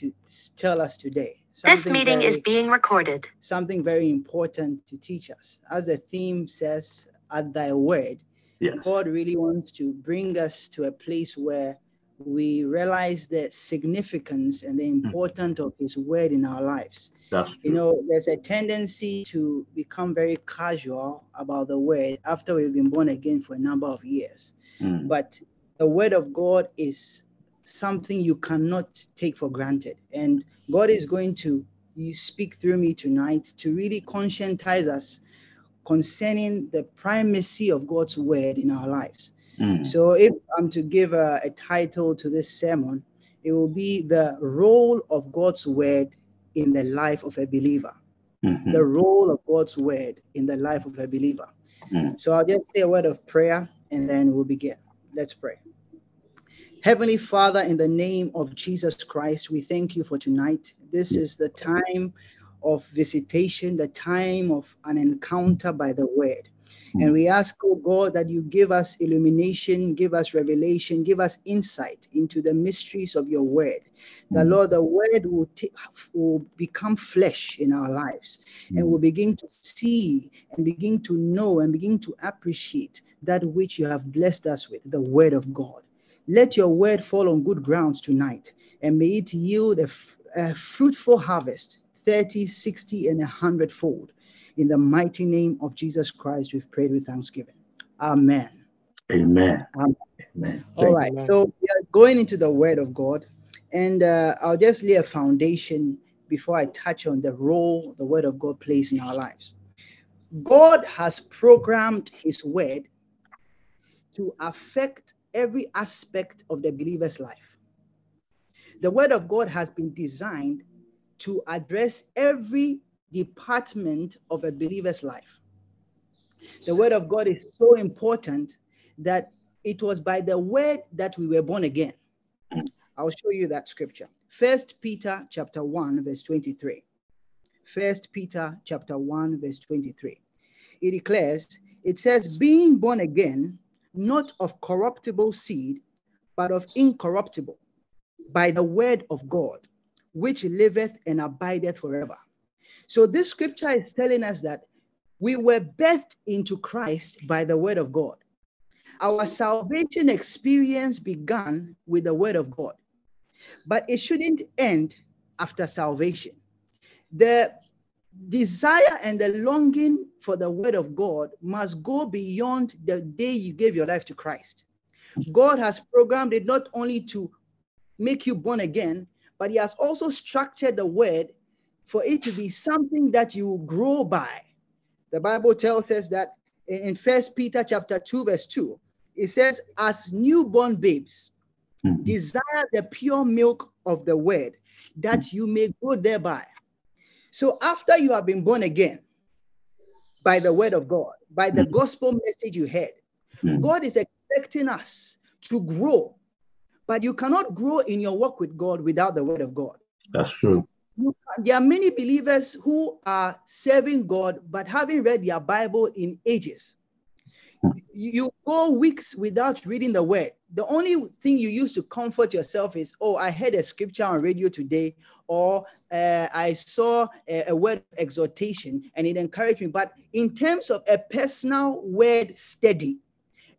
to tell us today. This Something meeting is being recorded. something very important to teach us. As the theme says, at thy word, Yes. God really wants to bring us to a place where we realize the significance and the importance of his word in our lives. That's true. You know, there's a tendency to become very casual about the word after we've been born again for a number of years. Mm. But the word of God is something you cannot take for granted. And God is going to you speak through me tonight to really conscientize us concerning the primacy of God's word in our lives. Mm. So, if I'm to give a, a title to this sermon, it will be the role of God's word in the life of a believer. Mhm. The role of God's word in the life of a believer. Mm. So, I'll just say a word of prayer and then we'll begin. Let's pray. Heavenly Father, in the name of Jesus Christ, we thank you for tonight. This is the time of visitation, the time of an encounter by the word. And we ask, oh God, that you give us illumination, give us revelation, give us insight into the mysteries of your word. The Mm. Lord, the word will, ta- will become flesh in our lives and we'll begin to see and begin to know and begin to appreciate that which you have blessed us with, the word of God. Let your word fall on good grounds tonight and may it yield a, f- a fruitful harvest 30, 60, and a hundredfold. In the mighty name of Jesus Christ, we've prayed with thanksgiving. Amen. Amen. Amen. Amen. All right. Amen. So we are going into the Word of God, and uh, I'll just lay a foundation before I touch on the role the Word of God plays in our lives. God has programmed His Word to affect every aspect of the believer's life. The Word of God has been designed to address every department of a believer's life. The Word of God is so important that it was by the word that we were born again. I'll show you that scripture. First Peter chapter 1, verse 23. First Peter chapter 1, verse 23. It declares, it says, being born again, not of corruptible seed, but of incorruptible, by the word of God, which liveth and abideth forever. So this scripture is telling us that we were birthed into Christ by the word of God. Our salvation experience began with the word of God, but it shouldn't end after salvation. The desire and the longing for the word of God must go beyond the day you gave your life to Christ. God has programmed it not only to make you born again, but He has also structured the word for it to be something that you grow by. The Bible tells us that in First Peter chapter 2, verse 2, it says, as newborn babes, Mhm. desire the pure milk of the word, that you may grow thereby. So after you have been born again by the word of God, by the Mhm. gospel message you heard, Mhm. God is expecting us to grow, but you cannot grow in your walk with God without the word of God. That's true. You- there are many believers who are serving God but haven't read their Bible in ages. You, you go weeks without reading the word. The only thing you use to comfort yourself is, oh, I heard a scripture on radio today, or uh, I saw a, a word of exhortation and it encouraged me. But in terms of a personal word study,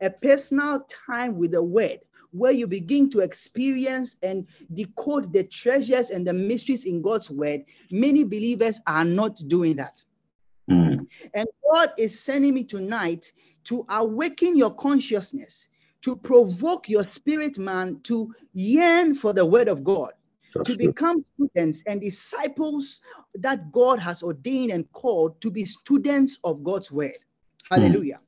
a personal time with the word, where you begin to experience and decode the treasures and the mysteries in God's word, many believers are not doing that. Mm. And God is sending me tonight to awaken your consciousness, to provoke your spirit man to yearn for the word of God, That's to true. become students and disciples that God has ordained and called to be students of God's word. Hallelujah.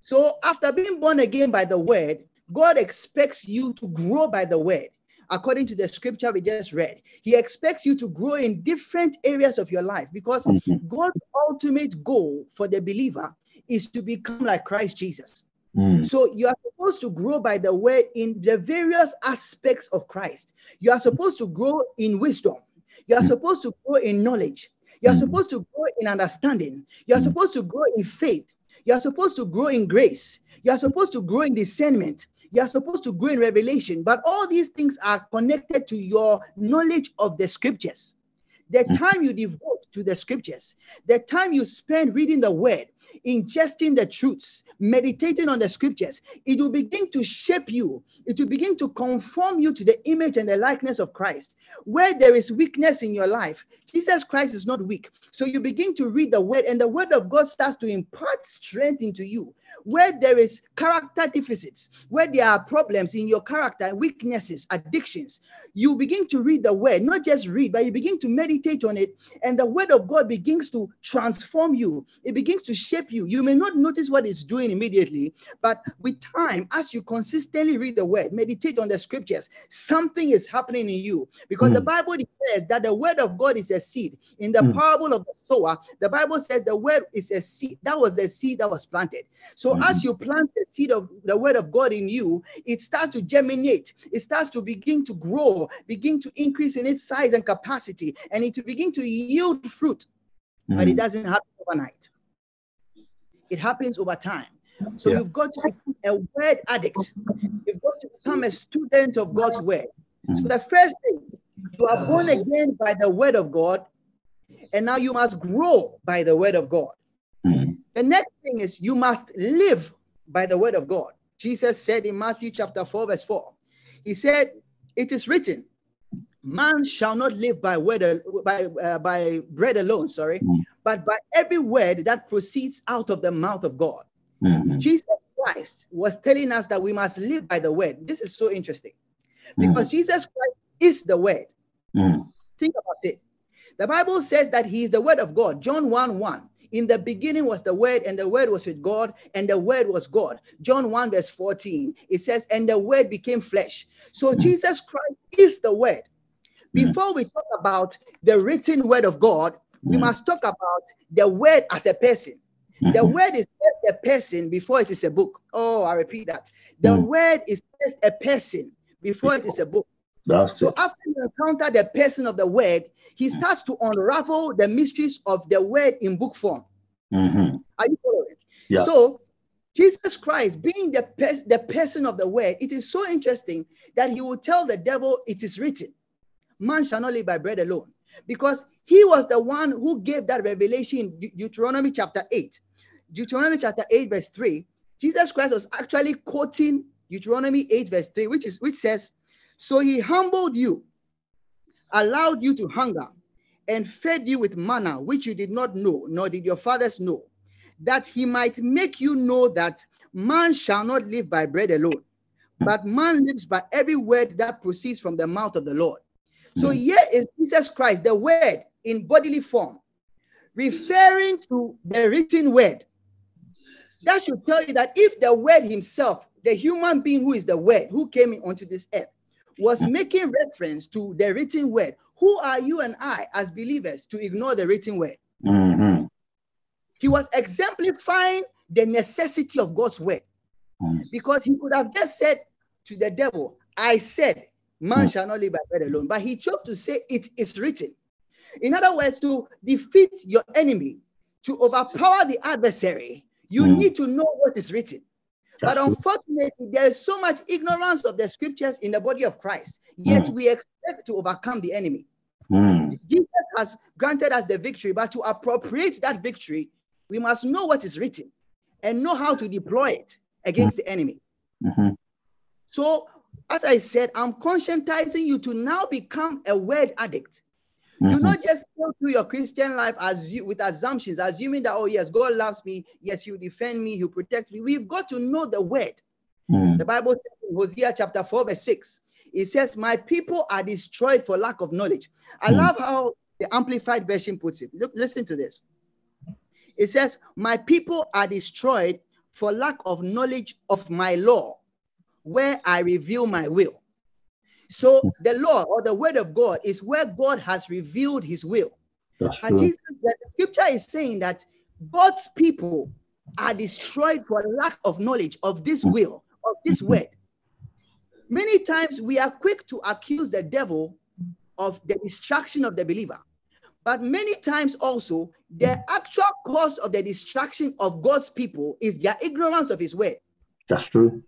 So, after being born again by the word, God expects you to grow by the word. According to the scripture we just read, He expects you to grow in different areas of your life because Mhm. God's ultimate goal for the believer is to become like Christ Jesus. Mm. So you are supposed to grow by the word in the various aspects of Christ. You are supposed to grow in wisdom. You are Mm. supposed to grow in knowledge. You are Mm. supposed to grow in understanding. You are supposed to grow in faith. You are supposed to grow in grace. You are supposed to grow in discernment. You are supposed to grow in revelation. But all these things are connected to your knowledge of the scriptures. The time you devote to the scriptures, the time you spend reading the word, ingesting the truths, meditating on the scriptures, it will begin to shape you. It will begin to conform you to the image and the likeness of Christ. Where there is weakness in your life, Jesus Christ is not weak. So you begin to read the word, and the word of God starts to impart strength into you. Where there is character deficits, where there are problems in your character, weaknesses, addictions, you begin to read the word, not just read, but you begin to meditate on it, and the word of God begins to transform you. It begins to shape you. You may not notice what it's doing immediately, but with time, as you consistently read the word, meditate on the scriptures, something is happening in you because mm. the Bible declares that the word of God is a seed. In the mm. parable of the sower, the Bible says the word is a seed. That was the seed that was planted. So mm. as you plant the seed of the word of God in you, it starts to germinate, it starts to begin to grow, begin to increase in its size and capacity, and it will begin to yield fruit. But it doesn't happen overnight. It happens over time. So yeah. you've got to become a word addict. You've got to become a student of God's word. Mm. So the first thing, you are born again by the word of God, and now you must grow by the word of God. Mm. The next thing is you must live by the word of God. Jesus said in Matthew chapter 4, verse 4, He said, It is written, man shall not live by word by uh, by bread alone sorry mm. But by every word that proceeds out of the mouth of god mm-hmm. jesus christ was telling us that we must live by the word this is so interesting because mm. jesus christ is the word mm. think about it the bible says that he is the word of god john 1 1 in the beginning was the word and the word was with god and the word was god john 1 verse 14 it says and the word became flesh so mm. jesus christ is the word Mm. Before we talk about the written word of God, we mm. must talk about the word as a person. The mm-hmm. word is just a person before it is a book. Oh, I repeat that. The mm. word is just a person before it is a book. That's so it. after you encounter the person of the word, he starts to unravel the mysteries of the word in book form. Mm-hmm. Are you following? Yeah. So Jesus Christ, being the, pers- the person of the word, it is so interesting that he will tell the devil, It is written man shall not live by bread alone. Because he was the one who gave that revelation in Deuteronomy chapter 8. Deuteronomy chapter 8, verse 3. Jesus Christ was actually quoting Deuteronomy 8, verse 3, which is which says, So he humbled you, allowed you to hunger, and fed you with manna, which you did not know, nor did your fathers know, that he might make you know that man shall not live by bread alone, but man lives by every word that proceeds from the mouth of the Lord. So mm. here is Jesus Christ, the word in bodily form, referring to the written word. That should tell you that if the word himself, the human being who is the word, who came onto this earth, was mm. making reference to the written word, who are you and I as believers to ignore the written word? Mm-hmm. He was exemplifying the necessity of God's word mm. because he could have just said to the devil, I said, Man mm. shall not live by bread alone. But he chose to say it is written. In other words, to defeat your enemy, to overpower the adversary, you mm. need to know what is written. That's but unfortunately, there is so much ignorance of the scriptures in the body of Christ, yet mm. we expect to overcome the enemy. Mm. Jesus has granted us the victory, but to appropriate that victory, we must know what is written and know how to deploy it against the enemy. Mm-hmm. So as I said, I'm conscientizing you to now become a word addict. Mm-hmm. Do not just go through your Christian life as you with assumptions, assuming that, oh, yes, God loves me. Yes, He'll defend me, He'll protect me. We've got to know the word. Mm-hmm. The Bible says in Hosea chapter 4, verse 6, it says, My people are destroyed for lack of knowledge. I mm-hmm. love how the Amplified Version puts it. Look, listen to this. It says, My people are destroyed for lack of knowledge of my law where I reveal my will. So hmm. the law or the word of God is where God has revealed his will. and Jesus, the scripture is saying that God's people are destroyed for lack of knowledge of this hmm. will, of this hmm. word. Many times we are quick to accuse the devil of the destruction of the believer. But many times also, the actual cause of the destruction of God's people is their ignorance of his word. That's true.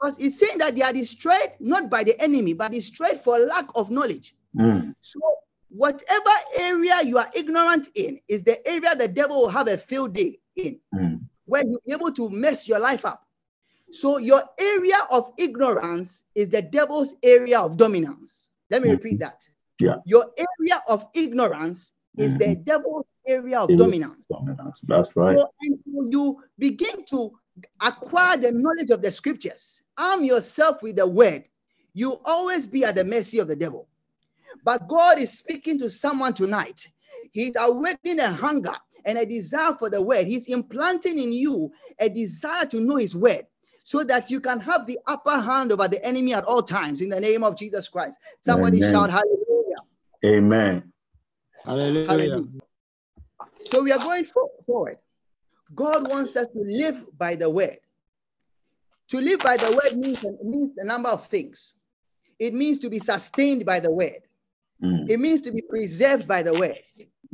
Because it's saying that they are destroyed not by the enemy, but destroyed for lack of knowledge. Mm. So, whatever area you are ignorant in is the area the devil will have a field day in, Mm. where you'll be able to mess your life up. So, your area of ignorance is the devil's area of dominance. Let me Mhm. repeat that. Yeah. Your area of ignorance is the devil's area of dominance. Dominance. That's right. So until you begin to acquire the knowledge of the scriptures, arm yourself with the word, you always be at the mercy of the devil. But God is speaking to someone tonight. He's awakening a hunger and a desire for the word. He's implanting in you a desire to know his word so that you can have the upper hand over the enemy at all times in the name of Jesus Christ. Somebody Amen. shout hallelujah. Amen. Hallelujah. Hallelujah. So we are going forward. God wants us to live by the word. To live by the word means, means a number of things. It means to be sustained by the word. Mm. It means to be preserved by the word.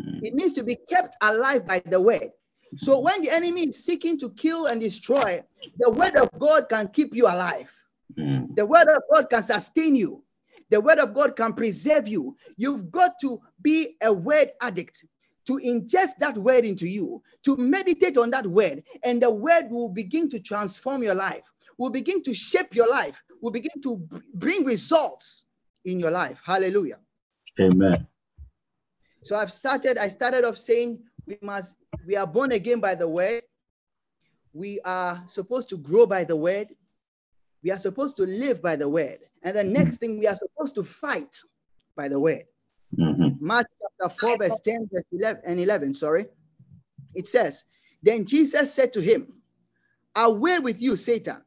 Mm. It means to be kept alive by the word. So when the enemy is seeking to kill and destroy, the word of God can keep you alive. Mm. The word of God can sustain you. The word of God can preserve you. You've got to be a word addict to ingest that word into you, to meditate on that word, and the word will begin to transform your life, will begin to shape your life, will begin to bring results in your life. Hallelujah. Amen. So I've started, I started off saying we must, we are born again by the word. We are supposed to grow by the word. We are supposed to live by the word. And the next thing, we are supposed to fight by the word. Mhm. Mark chapter 4, verse 10 verse 11 and 11, sorry. It says, Then Jesus said to him, Away with you, Satan,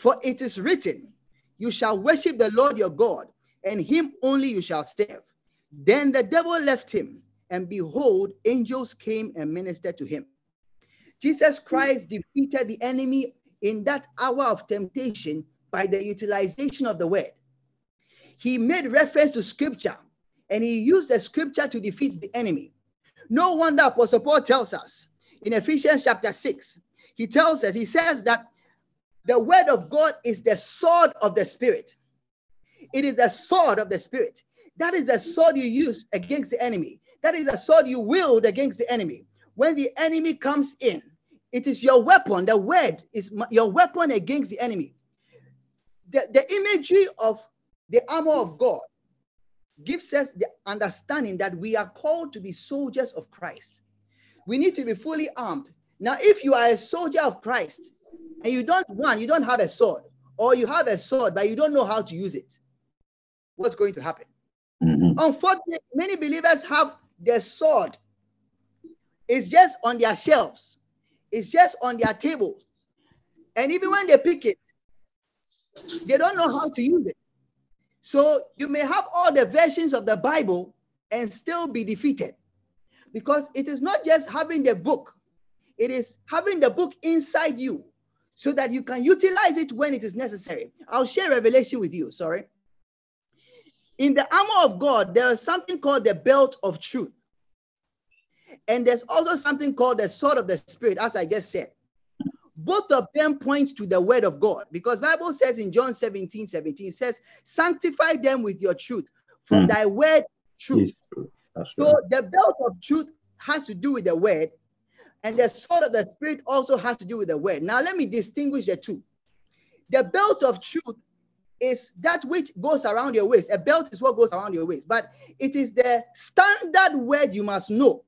for it is written, You shall worship the Lord your God, and him only you shall serve. Then the devil left him, and behold, angels came and ministered to him. Jesus Christ defeated the enemy in that hour of temptation by the utilization of the word. He made reference to scripture and he used the scripture to defeat the enemy. No wonder Apostle Paul tells us in Ephesians chapter 6, he tells us, he says that the word of God is the sword of the spirit. It is the sword of the spirit. That is the sword you use against the enemy. That is the sword you wield against the enemy. When the enemy comes in, it is your weapon. The word is your weapon against the enemy. The, the imagery of the armor of God gives us the understanding that we are called to be soldiers of Christ. We need to be fully armed. Now, if you are a soldier of Christ and you don't one, you don't have a sword, or you have a sword but you don't know how to use it, what's going to happen? Mhm. Unfortunately, many believers have their sword. It's just on their shelves. It's just on their tables. And even when they pick it, they don't know how to use it. So you may have all the versions of the Bible and still be defeated. Because it is not just having the book, it is having the book inside you so that you can utilize it when it is necessary. I'll share revelation with you. Sorry. In the armor of God, there is something called the belt of truth. And there's also something called the sword of the spirit, as I just said. Both of them point to the word of God because Bible says in John 17, 17, it says, sanctify them with your truth, for Mm. thy word truth. That's So right. the belt of truth has to do with the word, and the sword of the spirit also has to do with the word. Now, let me distinguish the two. The belt of truth is that which goes around your waist. A belt is what goes around your waist, but it is the standard word you must know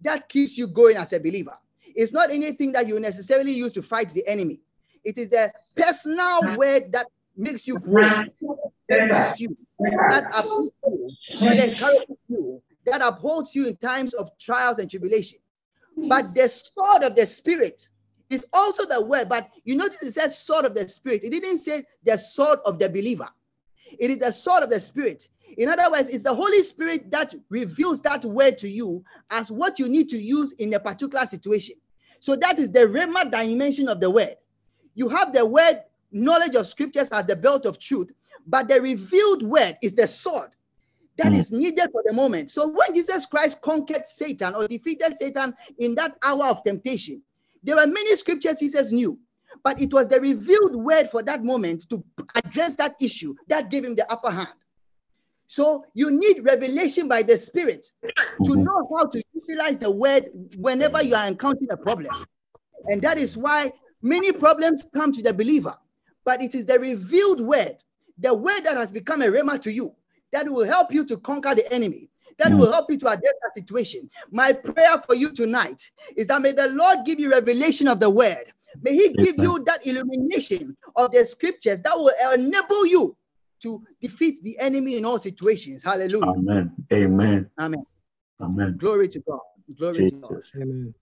that keeps you going as a believer. It's not anything that you necessarily use to fight the enemy. It is the personal word that makes you grow, that you, that uplifts you, that encourages you, that upholds you in times of trials and tribulation. But the sword of the spirit is also the word, but you notice it says sword of the spirit. It didn't say the sword of the believer. It is the sword of the spirit. In other words, it's the Holy Spirit that reveals that word to you as what you need to use in a particular situation. So that is the Rhema dimension of the word. You have the word knowledge of scriptures as the belt of truth, but the revealed word is the sword that Mm. is needed for the moment. So when Jesus Christ conquered Satan or defeated Satan in that hour of temptation, there were many scriptures Jesus knew, but it was the revealed word for that moment to address that issue that gave him the upper hand. So you need revelation by the Spirit to Mhm. know how to utilize the word whenever you are encountering a problem. And that is why many problems come to the believer. But it is the revealed word, the word that has become a rhema to you, that will help you to conquer the enemy, that Mm. will help you to address that situation. My prayer for you tonight is that may the Lord give you revelation of the word. May He give you that illumination of the scriptures that will enable you to defeat the enemy in all situations. Hallelujah. Amen. Amen. Amen. Amen. Glory to God. Glory to God. Jesus. Amen.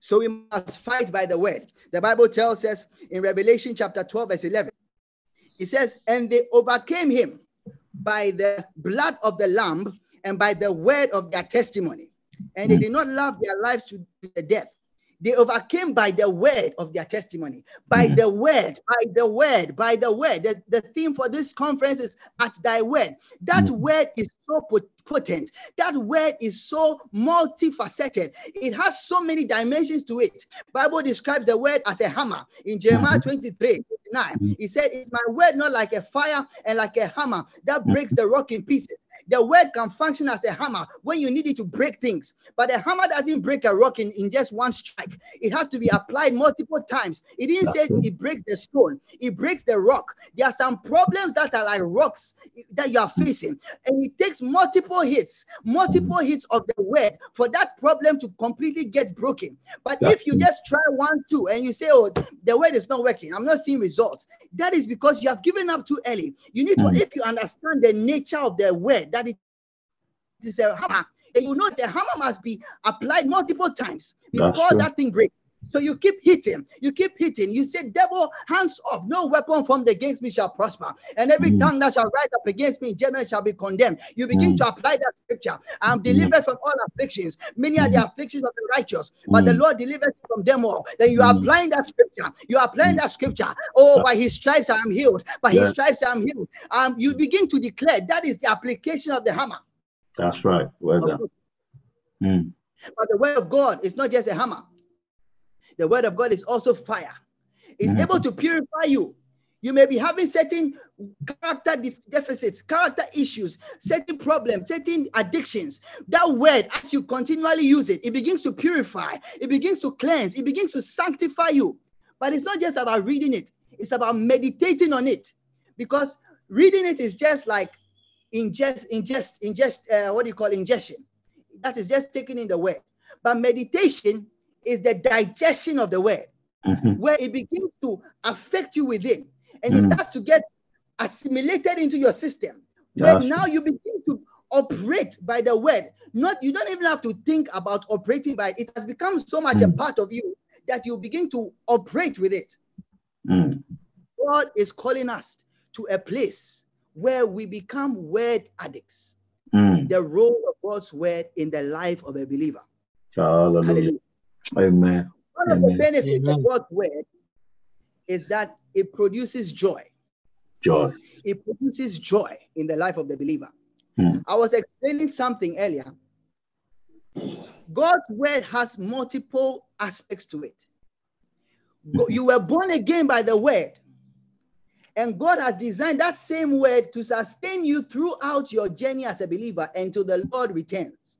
So we must fight by the word. The Bible tells us in Revelation chapter 12, verse 11, it says, And they overcame him by the blood of the Lamb and by the word of their testimony. And they did not love their lives to, the death. They overcame by the word of their testimony. By Mm. the word, by the word, by the word. The, the theme for this conference is at thy word. That Mm. word is so potent. That word is so multifaceted. It has so many dimensions to it. Bible describes the word as a hammer in Jeremiah Mhm. 23, 29. Mhm. He said, Is my word not like a fire and like a hammer that Mm-hmm. breaks the rock in pieces? The word can function as a hammer when you need it to break things, but a hammer doesn't break a rock in, in just one strike. It has to be applied multiple times. It didn't say it. breaks the stone, it breaks the rock. There are some problems that are like rocks that you are facing, and it takes multiple hits, multiple hits of the word for that problem to completely get broken. But That's if you just try one, two, and you say, Oh, the word is not working, I'm not seeing results, that is because you have given up too early. You need to, Mm. if you understand the nature of the word, that it is a hammer, and you know the hammer must be applied multiple times before that thing breaks. So you keep hitting, you keep hitting. You say, Devil, hands off. No weapon formed against me shall prosper. And every Mm. tongue that shall rise up against me in judgment shall be condemned. You begin Mm. to apply that scripture. I'm Mm. delivered from all afflictions. Many are the Mm. afflictions of the righteous, but the Mm. Lord delivers from them all. Then you are applying that scripture. You are applying that scripture. Oh, by his stripes I am healed. By his Yeah. stripes I am healed. Um, you begin to declare that is the application of the hammer. That's right. Well done. Mm. But the word of God is not just a hammer. The word of God is also fire. It's Mhm. able to purify you. You may be having certain character def- deficits, character issues, certain problems, certain addictions. That word, as you continually use it, it begins to purify, it begins to cleanse, it begins to sanctify you. But it's not just about reading it, it's about meditating on it. Because reading it is just like ingest, ingest, ingest, uh, what do you call ingestion? That is just taking in the word. But meditation is the digestion of the word, Mhm. where it begins to affect you within and it Mm. starts to get assimilated into your system. Where That's now you begin to operate by the word. Not you don't even have to think about operating by it. It has become so much a Mm. part of you that you begin to operate with it. Mm. God is calling us to a place where we become word addicts. Mm. The role of God's word in the life of a believer. Hallelujah. Hallelujah. Amen. One of the benefits Amen. of God's word is that it produces joy. Joy. It produces joy in the life of the believer. Hmm. I was explaining something earlier. God's word has multiple aspects to it. Go- Mhm. You were born again by the word, and God has designed that same word to sustain you throughout your journey as a believer until the Lord returns.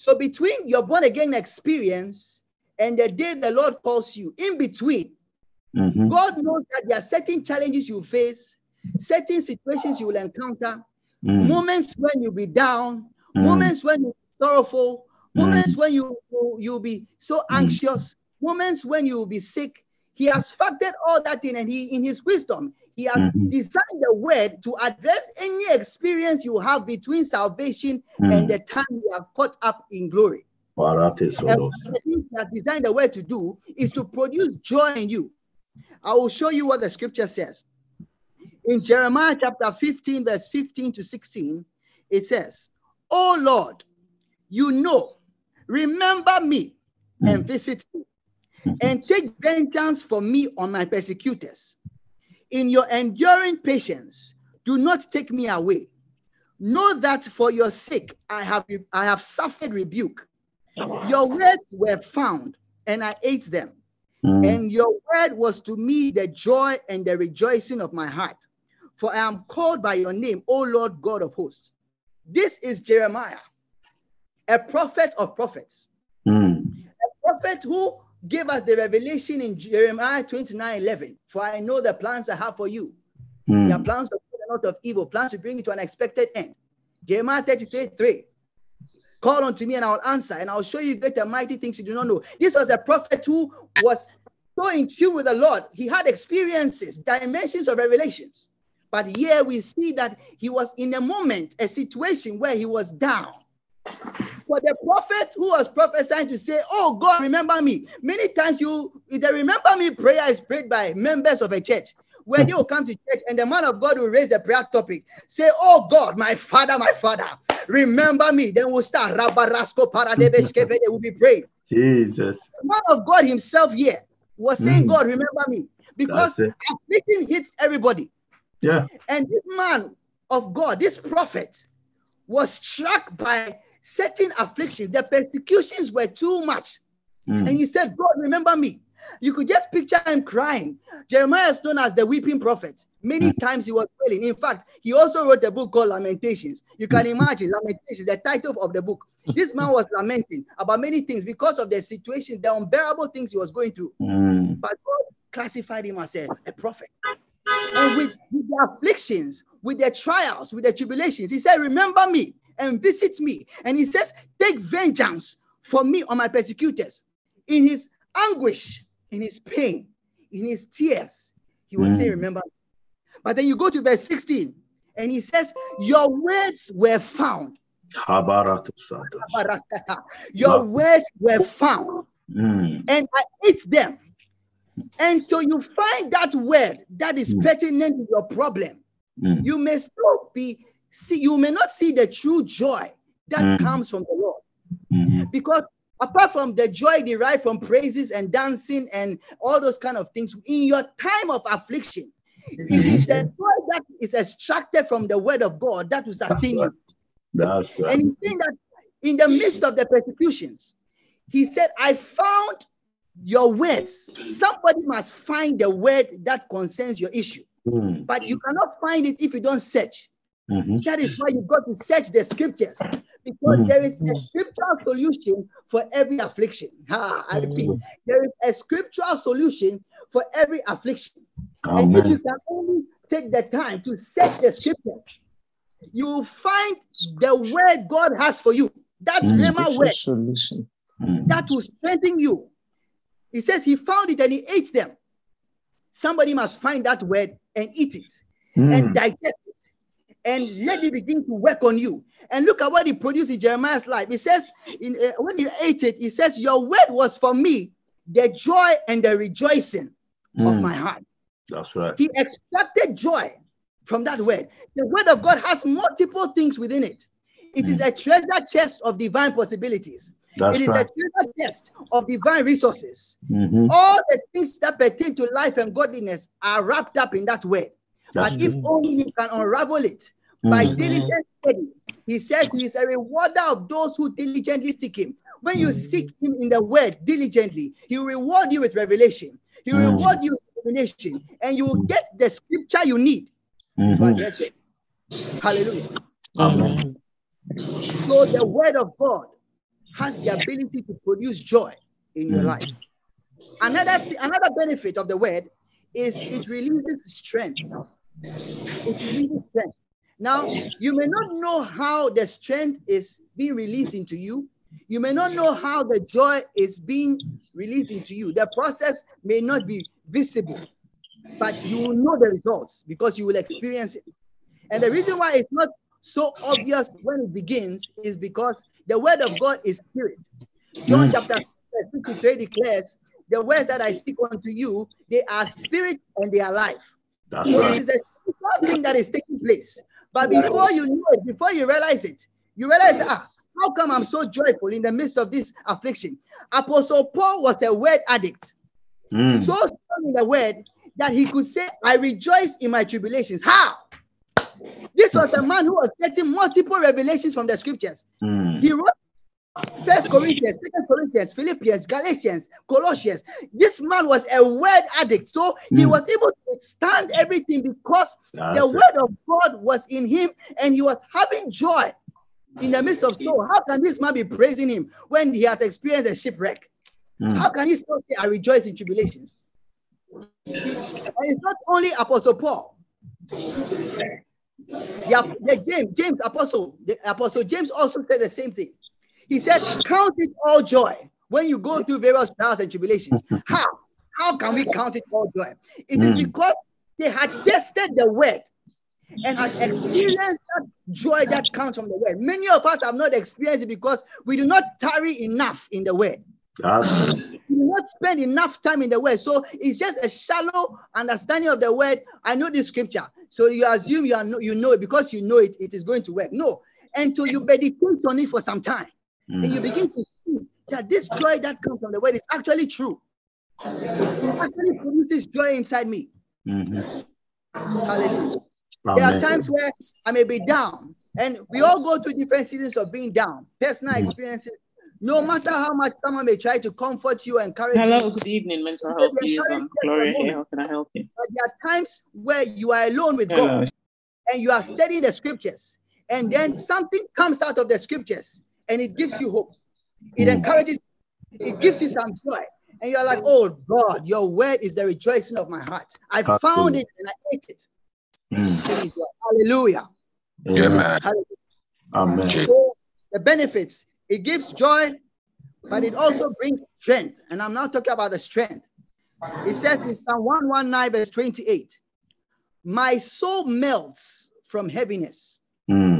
So, between your born again experience and the day the Lord calls you, in between, Mhm. God knows that there are certain challenges you face, certain situations you will encounter, Mm. moments when you'll be down, Mm. moments when you're sorrowful, Mm. moments when you, you you'll be so Mm. anxious, moments when you will be sick. He has factored all that in, and he, in his wisdom, he has Mhm. designed the word to address any experience you have between salvation Mm. and the time you are caught up in glory. Wow, that is so And one of the things he has designed the word to do is to produce joy in you. I will show you what the scripture says. In Jeremiah chapter 15, verse 15 to 16, it says, Oh Lord, you know, remember me and Mm. visit me. And take vengeance for me on my persecutors. In your enduring patience, do not take me away. Know that for your sake I have I have suffered rebuke. Your words were found, and I ate them. Mm. And your word was to me the joy and the rejoicing of my heart. For I am called by your name, O Lord God of hosts. This is Jeremiah, a prophet of prophets, Mm. a prophet who gave us the revelation in Jeremiah 29 11. For I know the plans I have for you. They are Mm. plans of and not of evil, plans to bring you to an expected end. Jeremiah 33 3. Call unto me and I will answer, and I'll show you great and mighty things you do not know. This was a prophet who was so in tune with the Lord. He had experiences, dimensions of revelations. But here we see that he was in a moment, a situation where he was down. For the prophet who was prophesying to say, Oh God, remember me. Many times you the remember me prayer is prayed by members of a church where they will come to church and the man of God will raise the prayer topic. Say, Oh God, my father, my father, remember me. Then we'll start. Rabarasko paradebeshkeve, They will be praying. Jesus. The man of God himself here was saying, Mm. God, remember me. Because affliction hits everybody. Yeah. And this man of God, this prophet, was struck by certain afflictions. The persecutions were too much. And Mm. he said, God, remember me. You could just picture him crying. Jeremiah is known as the weeping prophet. Many times he was wailing. In fact, he also wrote a book called Lamentations. You can imagine Lamentations, the title of the book. This man was lamenting about many things because of the situation, the unbearable things he was going through. Mm. But God classified him as a, a prophet. And with, with the afflictions, with the trials, with the tribulations, he said, Remember me and visit me. And he says, Take vengeance for me on my persecutors. In his anguish, in his pain, in his tears, he was saying, Mm. Remember. But then you go to verse 16, and he says, Your words were found. Your words were found Mm. and I ate them. And so you find that word that is Mm. pertinent to your problem. Mm. You may still be see, you may not see the true joy that Mm. comes from the Lord. Mhm. Because apart from the joy derived from praises and dancing and all those kind of things, in your time of affliction, it is the joy that is extracted from the word of God that will sustain you. That's right. And he's saying that in the midst of the persecutions, he said, I found your words. Somebody must find the word that concerns your issue, Mm. but you cannot find it if you don't search. Mhm. That is why you got to search the scriptures because Mm. there is a scriptural solution for every affliction. Ha, I repeat, there is a scriptural solution for every affliction. And if you can only take the time to search the scriptures, you will find the word God has for you. That Mm. Rhema Scripture word solution. Mm. that will strengthen you. He says he found it and he ate them. Somebody must find that word and eat it and Mm. digest it and let it begin to work on you. And look at what he produced in Jeremiah's life. He says, in, uh, when he ate it, he says, Your word was for me the joy and the rejoicing of Mm. my heart. That's right. He extracted joy from that word. The word of God has multiple things within it. It is a treasure chest of divine possibilities. That's it is right. a treasure chest of divine resources. Mhm. All the things that pertain to life and godliness are wrapped up in that word. That's but if true. only you can unravel it by Mm. diligent study, he says he is a rewarder of those who diligently seek him. When you Mm. seek him in the word diligently, he will reward you with revelation. He will Mm. reward you with illumination, and you will Mm. get the scripture you need to address it. Hallelujah. Amen. So the word of God has the ability to produce joy in your life. Another th- another benefit of the word is it releases strength. It releases strength. Now, you may not know how the strength is being released into you. You may not know how the joy is being released into you. The process may not be visible, but you will know the results because you will experience it. And the reason why it's not so obvious when it begins is because the word of God is spirit. John Mm. chapter 6, verse 53 declares, The words that I speak unto you, they are spirit and they are life. That's So it right. is a spiritual thing that is taking place. But before you know it, before you realize it, you realize, ah, how come I'm so joyful in the midst of this affliction? Apostle Paul was a word addict, Mm. so strong in the word that he could say, I rejoice in my tribulations. How? This was a man who was getting multiple revelations from the scriptures. Mm. He wrote First Corinthians, Second Corinthians, Philippians, Galatians, Colossians. This man was a word addict, so he Mm. was able to withstand everything because That's the it. word of God was in him, and he was having joy in the midst of sorrow. How can this man be praising him when he has experienced a shipwreck? Mm. How can he still say, "I rejoice in tribulations"? And it's not only Apostle Paul. The, the James, James Apostle, the Apostle James also said the same thing. He said, Count it all joy when you go through various trials and tribulations. How? How can we count it all joy? It is Mm. because they had tested the word and had experienced that joy that comes from the word. Many of us have not experienced it because we do not tarry enough in the word. We do not spend enough time in the word. So it's just a shallow understanding of the word. I know this scripture. So you assume you are know, you know it because you know it, it is going to work. No, until you meditate on it for some time. And you Mm. begin to see that this joy that comes from the word is actually true. It actually produces joy inside me. Mhm. Hallelujah. There are times where I may be down, and we all go through different seasons of being down, personal Mm. experiences. No matter how much someone may try to comfort you, and encourage Hello, you, Hello, good evening, mental health the liaison. encouragement Gloria of here. How can I help you? but there are times where you are alone with Hello. God and you are studying the scriptures, and then something comes out of the scriptures and it gives you hope. It Mm. encourages, it gives you some joy. And you're like, oh God, your word is the rejoicing of my heart. I found it and I ate it. Mm. Praise God. Hallelujah. Amen. Amen. Hallelujah. Amen. So the benefits, it gives joy, but it also brings strength. And I'm not talking about the strength. It says in Psalm 119, verse 28, My soul melts from heaviness. Mm.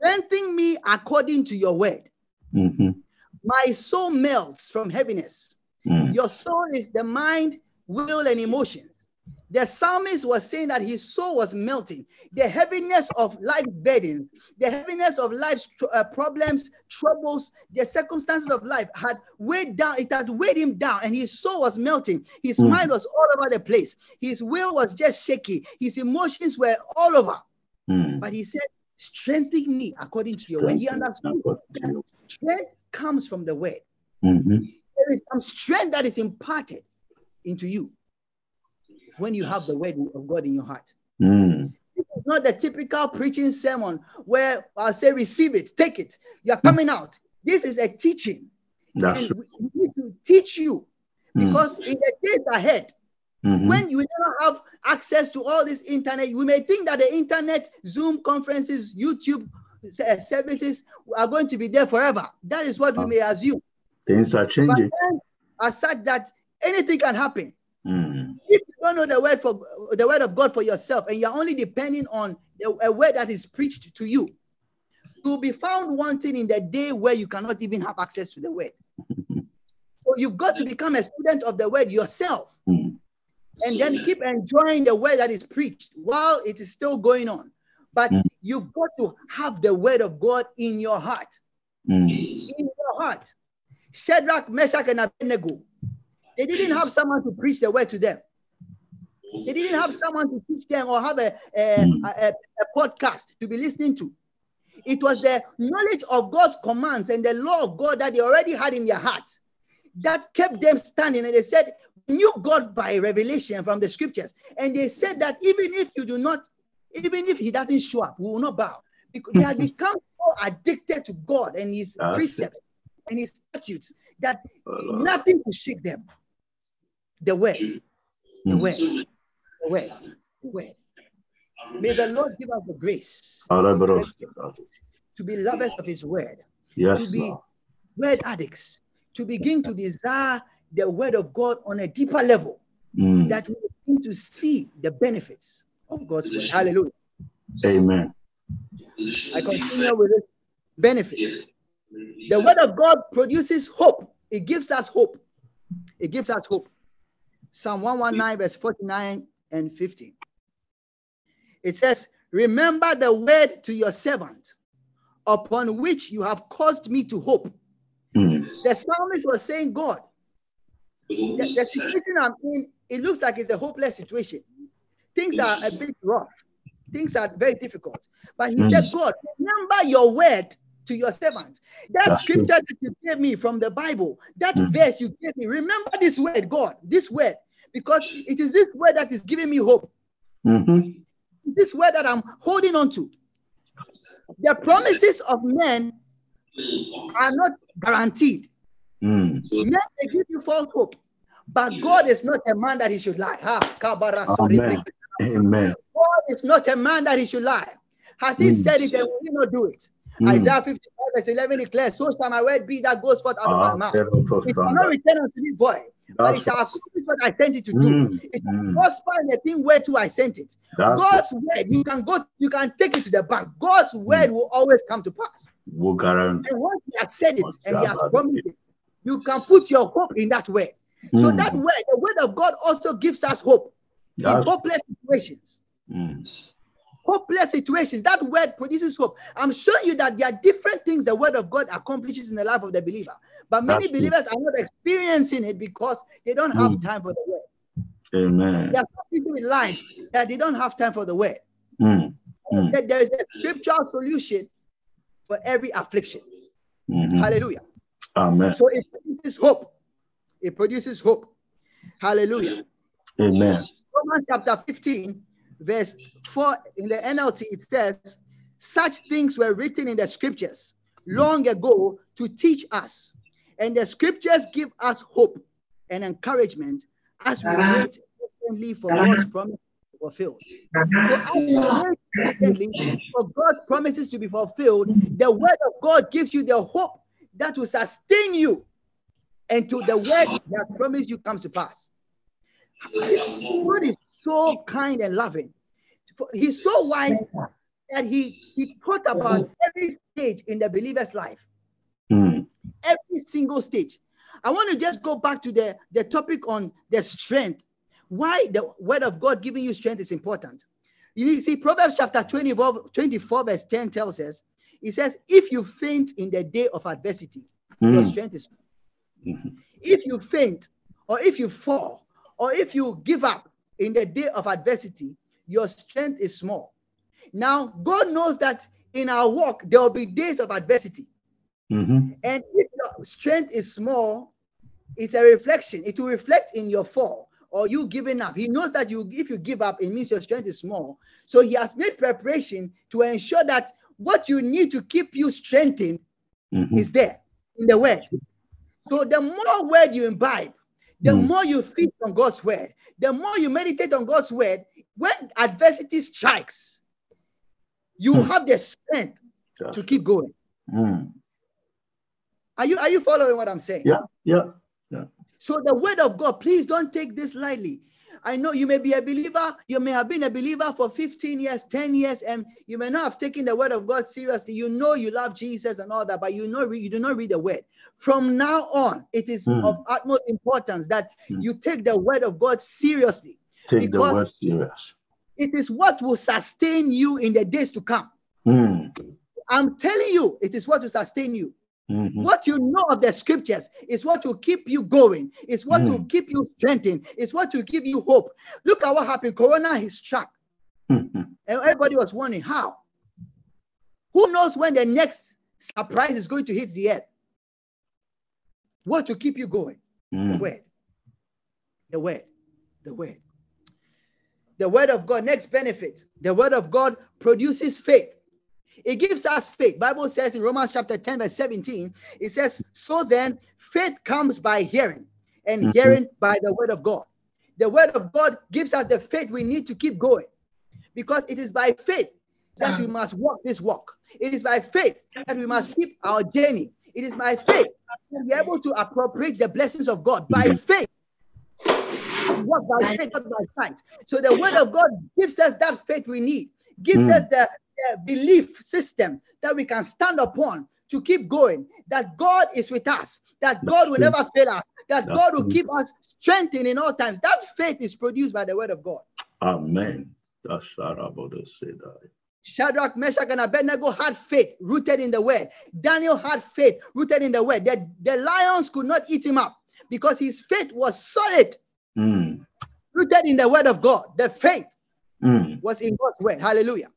Strengthen me according to your word. Mhm. My soul melts from heaviness. Mm. Your soul is the mind, will, and emotions. The psalmist was saying that his soul was melting. The heaviness of life's burden, the heaviness of life's tr- uh, problems, troubles, the circumstances of life had weighed down, it had weighed him down, and his soul was melting. His Mm. mind was all over the place. His will was just shaky. His emotions were all over. Mm. But he said, Strengthen me according to your word. He understood that strength comes from the word. Mhm. There is some strength that is imparted into you when you have the word of God in your heart. Mm. It's not the typical preaching sermon where I'll say, receive it, take it. You're coming out. This is a teaching. That's and we need to teach you Mm. because in the days ahead, Mhm. when you never have access to all this internet, we may think that the internet, Zoom conferences, YouTube uh, services are going to be there forever. That is what we may assume. Things are changing. are such that anything can happen. Mm. If you don't know the word for the word of God for yourself, and you're only depending on the, a word that is preached to you, you will be found wanting in the day where you cannot even have access to the word. So you've got to become a student of the word yourself, Mm. And then keep enjoying the word that is preached while it is still going on. But Mm. you've got to have the word of God in your heart. Mm. In your heart. Shadrach, Meshach, and Abednego, they didn't have someone to preach the word to them. They didn't have someone to teach them or have a, a, Mm. a, a podcast to be listening to. It was the knowledge of God's commands and the law of God that they already had in their heart that kept them standing. And they said, knew God by revelation from the scriptures. And they said that even if you do not, even if he doesn't show up, we will not bow. Because they had become so addicted to God and his That's it. precepts and his statutes that Uh, nothing could shake them. The way, the way, the way, the way. May the Lord give us the grace to be lovers of his word, Yes, to be Lord. word addicts, to begin to desire the word of God on a deeper level, Mm. that we begin to see the benefits of God's word. Hallelujah. Amen. I continue with this benefit. The word of God produces hope. It gives us hope. It gives us hope. Psalm 119, verse 49 and 50. It says, Remember the word to your servant, upon which you have caused me to hope. Mm. The psalmist was saying, God, the, the situation I'm in, it looks like it's a hopeless situation. Things are a bit rough. Things are very difficult. But he Mm. said, God, remember your word to your servants. That That's true. scripture that you gave me from the Bible, that Mm. verse you gave me, remember this word, God, this word, because it is this word that is giving me hope. Mhm. This word that I'm holding on to. The promises of men are not guaranteed. Mm. Men they give you false hope, but God is not a man that he should lie. Ha, kabara Amen. Amen. God is not a man that he should lie. Has he Mm. said it and will he not do it? Mm. Isaiah 55 verse 11 declares, So shall my word be that goes forth out of Ah, my mouth. up for It shall not return unto me void, but it shall accomplish what I sent it to do. Mm, It shall mm. prosper in the thing whereto I sent it. That's God's word, you can go, you can take it to the bank. God's Mm. word will always come to pass. will guarantee. And once he has said it and he has promised it, you can put your hope in that word. So Mm. that word, the word of God also gives us hope in hopeless situations. mm. hopeless situations. That word produces hope. I'm showing you that there are different things the word of God accomplishes in the life of the believer. But many That's believers are not experiencing it because they don't have Mm. time for the word. Amen. There are some people in life that they don't have time for the word. Mm. Mm. That there is a scriptural solution for every affliction. Mhm. Hallelujah. Amen. So it produces hope. It produces hope. Hallelujah. Amen. Romans chapter 15, verse 4 in the NLT, it says, Such things were written in the scriptures long ago to teach us. And the scriptures give us hope and encouragement as we uh-huh. wait patiently for uh-huh. God's promise to be fulfilled. Uh-huh. So as we wait patiently for God's promises to be fulfilled, the word of God gives you the hope that will sustain you until the word He has promised you comes to pass. God is so kind and loving. He's so wise that he, he thought about every stage in the believer's life, Mm. every single stage. I want to just go back to the, the topic on the strength. Why the word of God giving you strength is important. You see, Proverbs chapter 24, 24 verse 10 tells us, it says, If you faint in the day of adversity, your Mm. strength is Mhm. if you faint or if you fall or if you give up in the day of adversity, your strength is small. Now, God knows that in our walk, there will be days of adversity. Mhm. And if your strength is small, it's a reflection. It will reflect in your fall or you giving up. He knows that you, if you give up, it means your strength is small. So he has made preparation to ensure that what you need to keep you strengthened Mhm. is there in the word. So the more word you imbibe, the Mm. more you feed on God's word, the more you meditate on God's word, when adversity strikes, you Mm. have the strength That's to keep going. Mm. Are you are you following what I'm saying? Yeah, yeah. Yeah. So the word of God, please don't take this lightly. I know you may be a believer, you may have been a believer for 15 years, 10 years, and you may not have taken the word of God seriously. You know you love Jesus and all that, but you know you do not read the word. From now on, it is Mm. of utmost importance that Mm. you take the word of God seriously. Take the word serious. It is what will sustain you in the days to come. Mm. I'm telling you, it is what will sustain you. Mhm. What you know of the scriptures is what will keep you going, is what will Mm. keep you strengthened, is what will give you hope. Look at what happened. Corona is struck, Mhm. and everybody was wondering how. Who knows when the next surprise is going to hit the earth? What will keep you going? The Mm. word. The word. The word. The word of God. Next benefit. The word of God produces faith. It gives us faith. Bible says in Romans chapter 10, verse 17, it says, So then faith comes by hearing, and Mhm. hearing by the word of God. The word of God gives us the faith we need to keep going. Because it is by faith that we must walk this walk. It is by faith that we must keep our journey. It is by faith that we are able to appropriate the blessings of God. By Mhm. faith. Walk by faith, not by sight. So the word of God gives us that faith we need, gives Mm. us the, the belief system that we can stand upon to keep going, that God is with us, that God will true. never fail us, that That's God will true. keep us strengthened in all times. That faith is produced by the word of God. Amen. That's about to say that. Shadrach, Meshach, and Abednego had faith rooted in the word. Daniel had faith rooted in the word. The, the lions could not eat him up because his faith was solid, Mm. rooted in the word of God. The faith Mm. was in God's word. Hallelujah.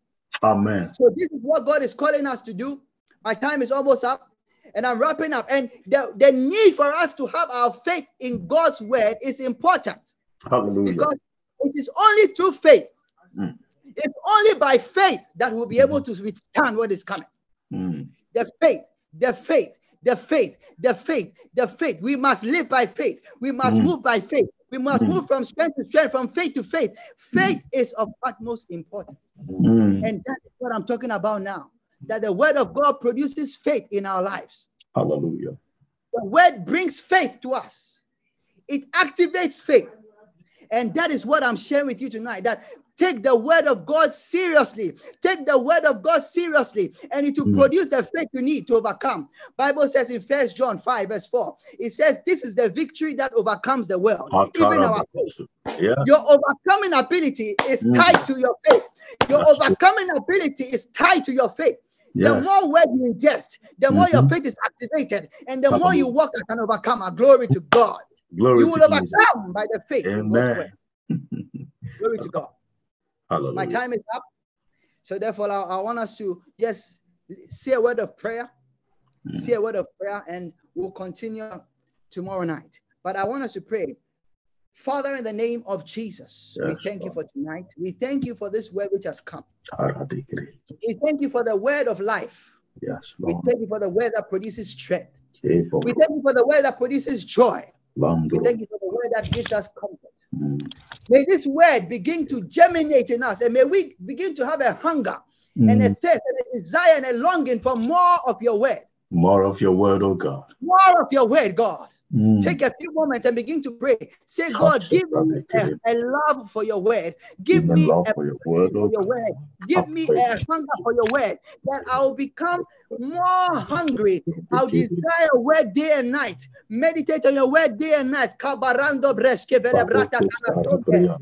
Amen. So, this is what God is calling us to do My time is almost up and I'm wrapping up. And the, the need for us to have our faith in God's word is important Hallelujah. because it is only through faith. Mm. It's only by faith that we'll be able to withstand what is coming. Mm. The faith, the faith, the faith, the faith, the faith. We must live by faith. We must Mm. move by faith. We must Mm. move from strength to strength, from faith to faith. Faith is of utmost importance. Mm. And that is what I'm talking about now. That the word of God produces faith in our lives. Hallelujah. The word brings faith to us, it activates faith. And that is what I'm sharing with you tonight. That take the word of God seriously. Take the word of God seriously, and it will Mm. produce the faith you need to overcome. Bible says in First John 5, verse 4, it says, This is the victory that overcomes the world. Even our faith. Yeah. Your overcoming ability is Mm. tied to your faith. Your That's overcoming ability is tied to your faith. The more word you ingest, the more your Mhm. faith is activated, and the more you walk as an overcomer. Glory to God. Glory you will to Jesus. overcome by the faith. Amen. Glory to God. Hallelujah. My time is up. So therefore, I, I want us to just say a word of prayer, Mm. say a word of prayer, and we'll continue tomorrow night. But I want us to pray. Father, in the name of Jesus, we Yes, thank you for tonight. We thank you for this word which has come. We thank you for the word of life. Yes, We thank you for the word that produces strength. Able. We thank you for the word that produces joy. We thank you for the word that gives us comfort. Mm. May this word begin to germinate in us, and may we begin to have a hunger and a Mm. thirst and a desire and a longing for more of your word. More of your word, oh God. More of your word, God. Mm. Take a few moments and begin to pray. Say, God, give me a, a love for your word. Give Give me love a for your word, for oh your word. Give me a hunger for your word that I will become more hungry. I'll desire word day and night. Meditate on your word day and night. Kabarando breske velebrata.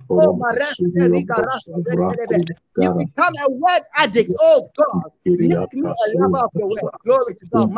Oh, mareste riga rasto brekelebe. You become a word addict. Oh God, make me a lover of your word. Glory to God.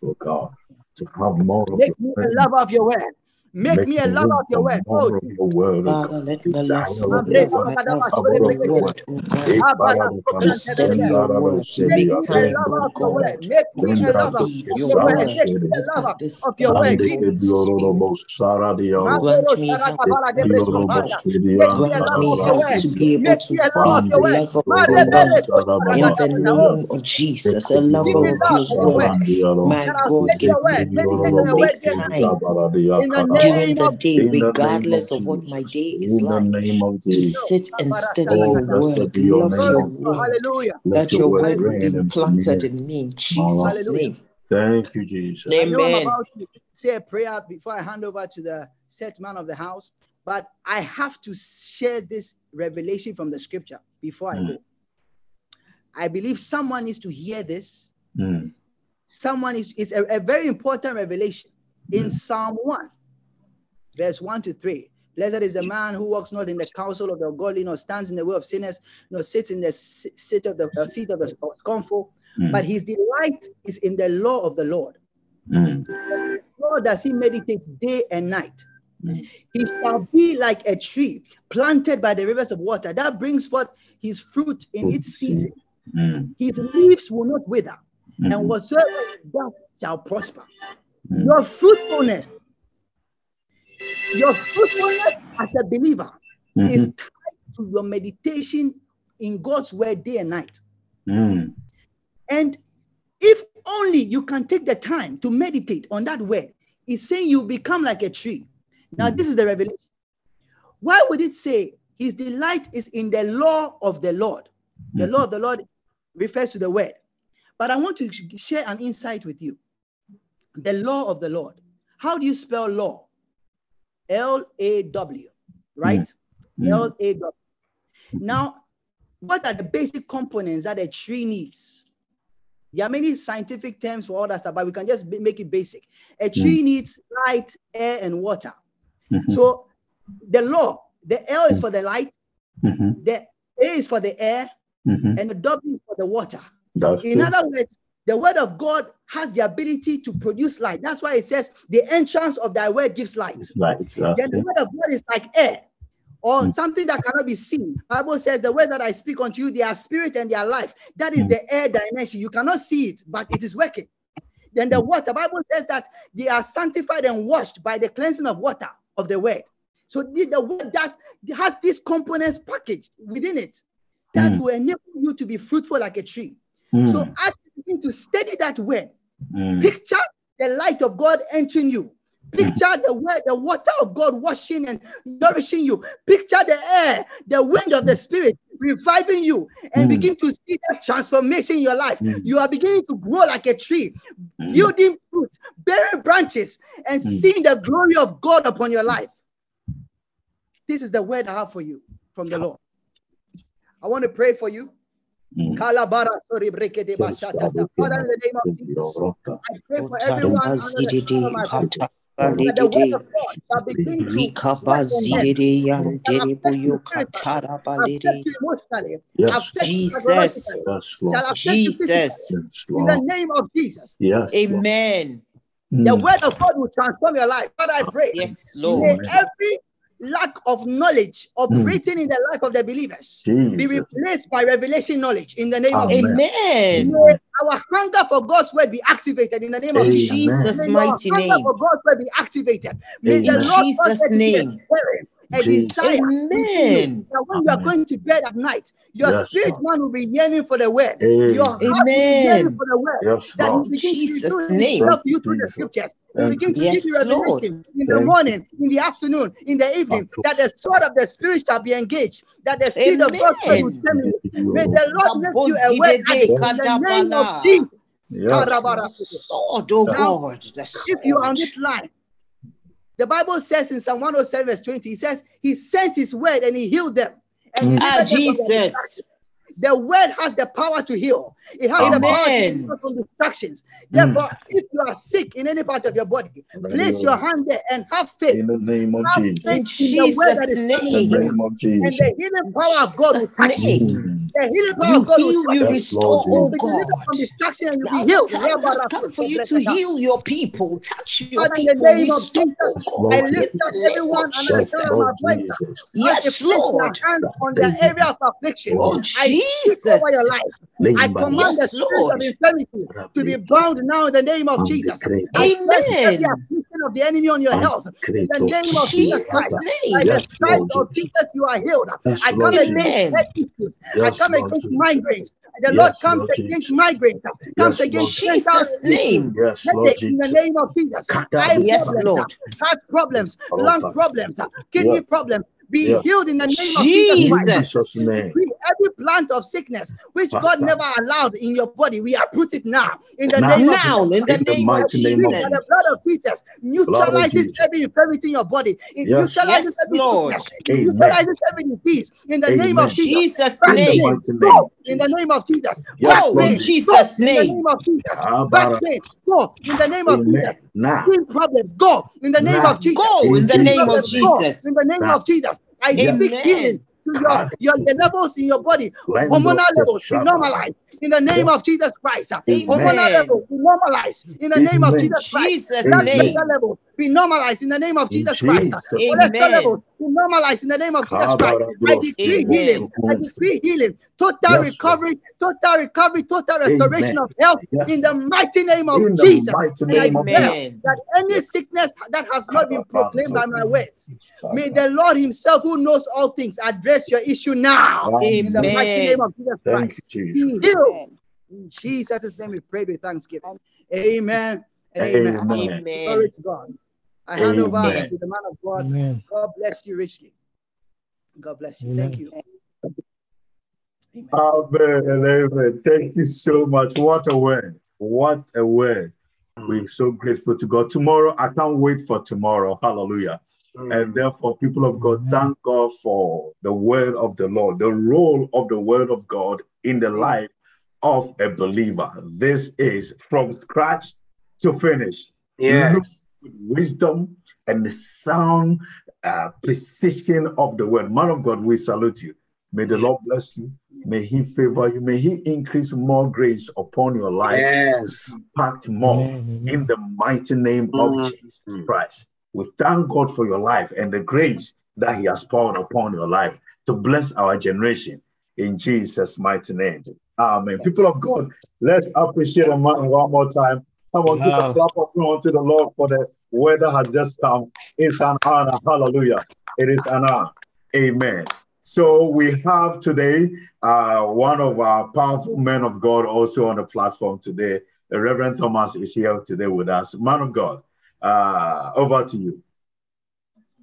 For God to have more of Make your me word. lover of your word. Make me a room lover of your for word. More Oh, of your word, oh Father, God. let my Desire love of for your your word. my love bakadaba for Power your of your shobrebegede. word, word. God, Abala parado, to come, study sobrantebelebe. your sendara, word, to sedi, Make make me a time, atendo, lover oh of your word. Make me a lover Lembrados read que of your your word. sara word, Make me a lover of your word. understand Ande your que Jesus. spirit. diorobo sara dioro. Mandoro Grant me heart Se sharakabala de to bresko diorobo love. pata. Make me a lover of your heart word. to sarabras. be able Make me to a lover of be a your Ande word. lover of your diorobo Marebele word. In the koshkarakatapata. sarababa. Oh, name of Se Jesus, a give lover me of diorobo love your for your word. word. sarandioro. My That I'll God, take Se give your me word. Meditate on your word make day and se night. time zabaradia In the during the day, In the name of regardless of what my day is In the like, name of to sit and study Oh, your word, love name, your to O God. God. word, Hallelujah. Let that your your word word will be reign and implanted in me in my life. Jesus' name. Thank you, Jesus. I know I'm Amen. say a prayer before I hand over to the set man of the house, but I have to share this revelation from the scripture before I Mm. go. I believe someone needs to hear this. Mm. Someone is, it's a, a very important revelation in Mm. Psalm 1, verse 1 to 3. Blessed is the man who walks not in the counsel of the ungodly, nor stands in the way of sinners, nor sits in the seat of the uh, seat of the scornful. But Mm. his delight is in the law of the Lord. Mm. Nor does he meditate day and night. Mm. He shall be like a tree planted by the rivers of water that brings forth his fruit in its season. Mm. His leaves will not wither, and Mm. whatsoever he does shall prosper. Mm. Your fruitfulness, your fruitfulness as a believer is Mhm. tied to your meditation in God's word day and night. Mm. And if only you can take the time to meditate on that word, it's saying you become like a tree. Now, Mhm. this is the revelation. Why would it say his delight is in the law of the Lord? The Mhm. law of the Lord refers to the word. But I want to share an insight with you. The law of the Lord. How do you spell law? L A W, right? Mm. L A W. Now, what are the basic components that a tree needs? There are many scientific terms for all that stuff, but we can just make it basic. A tree needs light, air, and water. Mhm. So the law, the L is for the light, Mhm. the A is for the air, Mhm. and the W is for the water. That's In true. other words, the word of God has the ability to produce light. That's why it says the entrance of thy word gives light. It's like that's Then the word of God is like air. or Mm. something that cannot be seen. Bible says the words that I speak unto you, they are spirit and they are life. That is Mm. the air dimension. You cannot see it, but it is working. Then the water, Bible says that they are sanctified and washed by the cleansing of water of the word. So the, the word does has these components packaged within it that Mm. will enable you to be fruitful like a tree. Mm. So as you begin to study that word, Mm. picture the light of God entering you. Picture the word, the water of God washing and nourishing you. Picture the air, the wind of the spirit reviving you, and Mm. begin to see that transformation in your life. Mm. You are beginning to grow like a tree, Mm. yielding fruit, bearing branches, and Mm. seeing the glory of God upon your life. This is the word I have for you from the Lord. I want to pray for you. Mm. Kalabara sori brekete bashatata. Father, in the name of Jesus, I pray for everyone under the sound of my voice. That the word of God shall begin to Rika work on them, bazidede yandere affect you buyo spiritually, katara affect balede. you emotionally, Yes, affect you Jesus. psychologically, yes, shall Lord. affect you physically. Jesus. Yes, In the Lord. name of Jesus, Yes, Lord. Amen. the Mm. word of God will transform your life. Father, I pray. Yes, May Lord. Amen. every lack of knowledge operating hmm. in the life of the believers be replaced by revelation knowledge in the name of Amen. Jesus. Amen. May our hunger for God's word be activated in the name of Amen. Jesus. Jesus' May your mighty hunger for God's word be activated. May the Amen. In Lord Jesus' cause be name. stirring, a Jesus. desire. Amen. That when you are going to bed at night, your Yes, spirit Lord. man will be yearning for the word. Your heart Amen. will be yearning for the word. Yes, That Lord. In begins to Jesus' reveal name. himself Thank to you, you through the scriptures. He Thank begins you. to give you Yes, Lord. revelation in the Thank you. morning, in the afternoon, in the evening. That the sword of the spirit shall be engaged. That the seed of God word will Amen. May the Lord make you a word Kabozidede addict in the name of. Jesus. Yes, Lord. Sword, oh Yes. Now, God. If you are on this line, the Bible says in Psalm 107, verse 20, he says, He sent His word and He healed them and Mm. Ah, delivered them Jesus. Destruction. The word has the power to heal. It has the power to Amen. deliver from distractions. Mm. Therefore, if you are sick in any part of your body, place your hand there and have faith. In the name of Have Jesus. faith In in the word that Jesus' is In the name. name of and Jesus. the healing power of God will Jesus' touch you. Mm. The healing power You of God will heal, touch you you. Yes, restore, You will oh be delivered from God. distraction and you'll Now be healed. time has come for you to heal your people, touch your Father, in the people, name of Jesus, Yes, oh I Lord God, in lift up everyone of under the Yes, sound of my Lord voice. Jesus. As Yes, place their Lord. hands on the area of affliction, Oh, I speak over your Jesus. life. I command the Yes, spirit of infirmity to be bound now in the name of Jesus. I Amen. of the enemy on your health in the name of Jesus Christ. Jesus' By the stripes of Jesus. Jesus, you are healed. I come Jesus. against head issues. I come Lord against Jesus. migraines. The Lord comes Lord against Jesus. migraines, comes Yes, against Jesus' name. Yes, Lord in the name of Jesus. Eye Yes, problems, Lord. heart problems, lung problems, kidney problems. Be Yes. healed in the name of Jesus Christ. Jesus' Jesus. name. Decree every plant of sickness which God never allowed in your body, we uproot it now in the Now. name of Now, Jesus. in the In the name of mighty name of That the blood of Jesus neutralizes Jesus. every infirmity in your body. It Yes. neutralizes Yes, every Lord. sickness. It Amen. neutralizes every disease in the name of Jesus. Jesus' Back In the name. Pain, mighty name go of in the name of Jesus. Yes, Back Go in pain, Jesus. go Jesus' in the name. name of Jesus. Ah, Back pain, go in the name of Amen. Jesus. Now. Skin problems, go in the name of Jesus. Go in the name of Problems, go Jesus. in the name Now. of Jesus. I Yes. speak healing to your, your the levels in your body, Lendo hormonal levels be Teshaba. normalized in the name Yes. of Jesus Christ. Amen. Hormonal levels be normalized in the name of Jesus Christ. Jesus' Blood name. levels be normalized in the name of In Jesus Christ. Jesus' Cholesterol name. levels Amen. be normalized in the name of Jesus Christ. Kabara I decree Amen. healing. I decree healing. Total Yes, recovery, total recovery, total restoration Amen. of health Yes, in the mighty name of In the Jesus. And I name of Amen. that any sickness that has not been proclaimed by my words, may the Lord Himself, who knows all things, address your issue now. In the mighty name of Jesus Thank Christ. you, Be healed. In Jesus' name we pray with thanksgiving. Amen and amen. Amen. Glory Amen. to God. I hand over to the man of God. Amen. God bless you richly. God bless you. Thank you. Amen. Amen. Amen. Thank you so much. What a word. What a word. We're mm. so grateful to God. Tomorrow, I can't wait for tomorrow. Hallelujah. Mm. And therefore, people of God, thank God for the word of the Lord, the role of the word of God in the mm. life of a believer. This is from scratch to finish. Yes. With wisdom and the sound uh, precision of the word. Man of God, we salute you. May the Lord bless you. May He favor you. May He increase more grace upon your life. Yes. Impact more Amen. in the mighty name of Mm. Jesus Christ. We thank God for your life and the grace that He has poured upon your life to bless our generation in Jesus' mighty name. Amen. People of God, let's appreciate a man one more time. Come on, give a clap of hands to the Lord for the weather has just come. It's an honor. Hallelujah. It is an honor. Amen. So we have today uh, one of our powerful men of God also on the platform today. The Reverend Thomas is here today with us. Man of God, uh, over to you.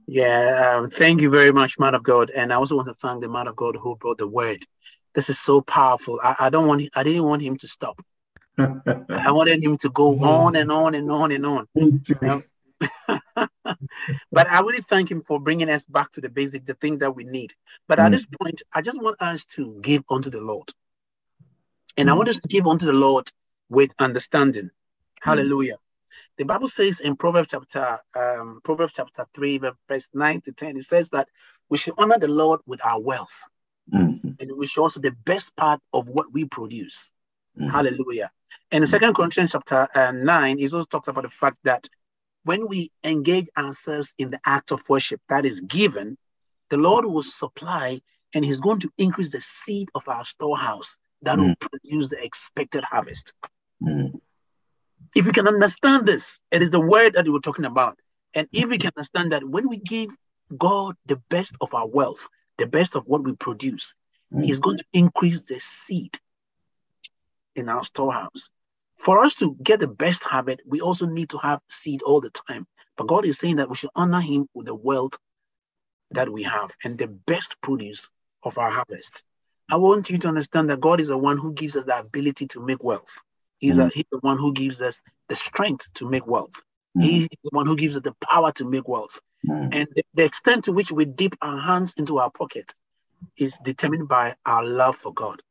Yeah, um, thank you very much, man of God. And I also want to thank the man of God who brought the word. This is so powerful. I, I don't want. I didn't want him to stop. I wanted him to go on and on and on and on. but I really thank him for bringing us back to the basic, the things that we need. But mm. at this point, I just want us to give unto the Lord. And mm. I want us to give unto the Lord with understanding. Mm. Hallelujah. The Bible says in Proverbs chapter um, Proverbs chapter 3, verse 9 to 10, it says that we should honor the Lord with our wealth. Mm-hmm. And we should also the best part of what we produce. Mm-hmm. Hallelujah. And in Second Corinthians chapter uh, 9, it also talks about the fact that when we engage ourselves in the act of worship that is given, the Lord will supply and He's going to increase the seed of our storehouse that mm. will produce the expected harvest. Mm. If you can understand this, it is the word that we were talking about. And if we can understand that when we give God the best of our wealth, the best of what we produce, mm. He's going to increase the seed in our storehouse. For us to get the best habit, we also need to have seed all the time. But God is saying that we should honor Him with the wealth that we have and the best produce of our harvest. I want you to understand that God is the one who gives us the ability to make wealth. He's, mm. a, he's the one who gives us the strength to make wealth. Mm. He's the one who gives us the power to make wealth. Mm. And the, the, extent to which we dip our hands into our pocket is determined by our love for God.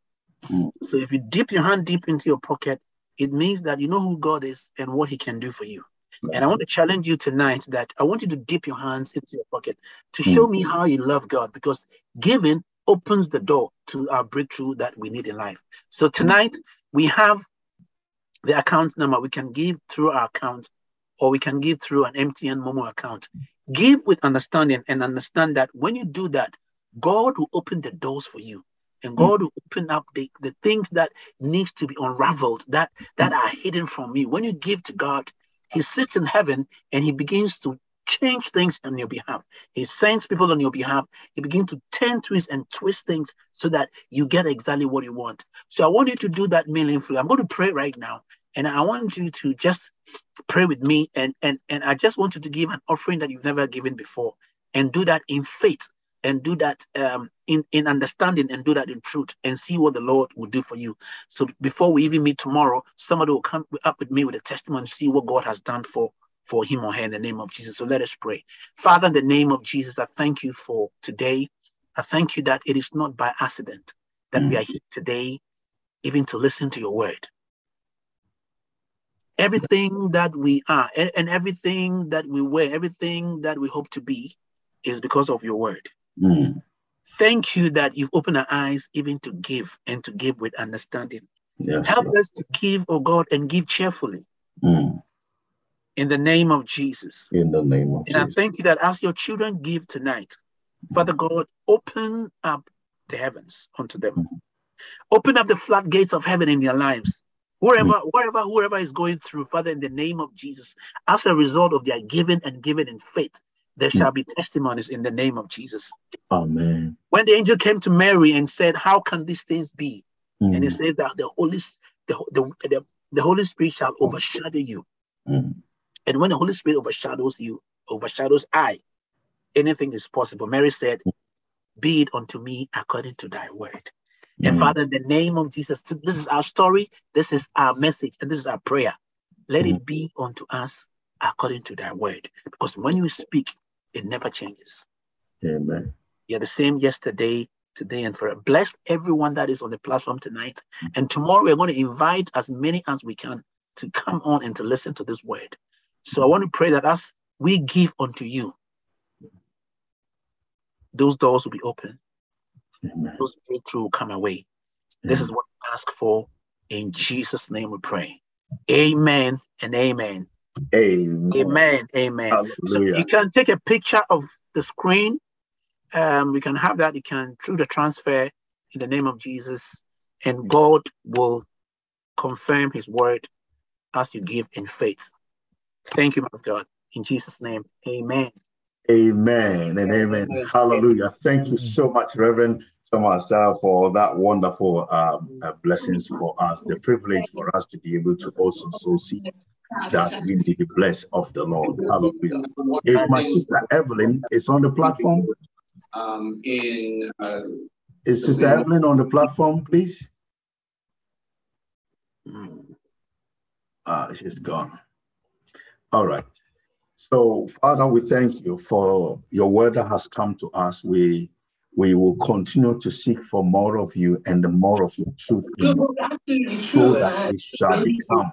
Mm. So if you dip your hand deep into your pocket, it means that you know who God is and what He can do for you. And I want to challenge you tonight that I want you to dip your hands into your pocket to mm. show me how you love God because giving opens the door to our breakthrough that we need in life. So tonight we have the account number we can give through our account or we can give through an MTN Momo account. Give with understanding and understand that when you do that, God will open the doors for you and mm. God will open up the, the things that needs to be unraveled that that are hidden from you. When you give to God, He sits in heaven and He begins to change things on your behalf. He sends people on your behalf. He begins to turn twists and twist things so that you get exactly what you want. So I want you to do that meaningfully. I'm going to pray right now. And I want you to just pray with me. And, and, and I just want you to give an offering that you've never given before and do that in faith and do that um, in, in understanding and do that in truth and see what the Lord will do for you. So before we even meet tomorrow, somebody will come up with me with a testimony, and see what God has done for for him or her in the name of Jesus. So let us pray. Father, in the name of Jesus, I thank you for today. I thank you that it is not by accident that mm. we are here today, even to listen to your word. Everything that we are and, and everything that we wear, everything that we hope to be is because of your word. Mm. Thank you that you've opened our eyes even to give and to give with understanding. Yes, Help yes. us to give, oh God, and give cheerfully. Mm in the name of Jesus. In the name of and Jesus. I thank you that as your children give tonight, Father God, open up the heavens unto them. Mm-hmm. Open up the floodgates of heaven in their lives. Wherever, mm-hmm. wherever, whoever is going through, Father, in the name of Jesus, as a result of their giving and giving in faith, there mm-hmm. shall be testimonies in the name of Jesus. Amen. When the angel came to Mary and said, How can these things be? Mm. And he says that the Holy, the, the, the, the Holy Spirit shall overshadow you. Mm. And when the Holy Spirit overshadows you, overshadows I, anything is possible. Mary said, Be it unto me according to thy word. Mm-hmm. And Father, in the name of Jesus, this is our story, this is our message, and this is our prayer. Let it be unto us according to thy word. Because when you speak, it never changes. Amen. You're the same yesterday, today, and forever. Bless everyone that is on the platform tonight. And tomorrow we're going to invite as many as we can to come on and to listen to this word. So I want to pray that as we give unto you, those doors will be open. Amen. Those breakthrough will come away. Amen. This is what we ask for. In Jesus' name we pray. Amen and amen. Amen. Amen. Amen. So you can take a picture of the screen um, we can have that. You can through the transfer in the name of Jesus, and God will confirm His word as you give in faith. Thank you, my God. In Jesus' name, Amen. Amen and amen. amen. Hallelujah. Thank you so much, Reverend uh, for that wonderful um, uh, blessings for us, the privilege for us to be able to also so see that we need the bless of the Lord. Hallelujah. If my sister Evelyn is on the platform, um, in uh, is Sister Evelyn on the platform, please? Ah, she's gone. All right. So, Father, we thank you for your word that has come to us. We we will continue to seek for more of you and the more of your truth in you, so that it shall become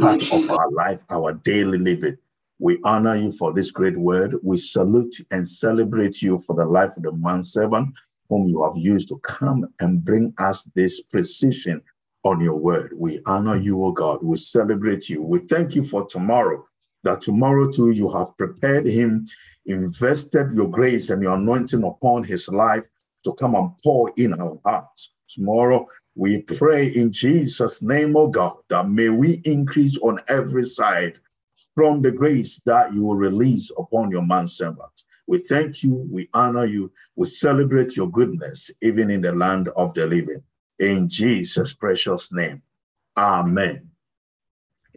part of our life, our daily living. We honor you for this great word. We salute and celebrate you for the life of the man servant whom you have used to come and bring us this precision on your word. We honor you, O God. We celebrate you. We thank you for tomorrow, that tomorrow too you have prepared him, invested your grace and your anointing upon his life to come and pour in our hearts. Tomorrow, we pray in Jesus' name, O God, that may we increase on every side from the grace that you will release upon your man servant. We thank you, we honor you, we celebrate your goodness, even in the land of the living. In Jesus' precious name. Amen.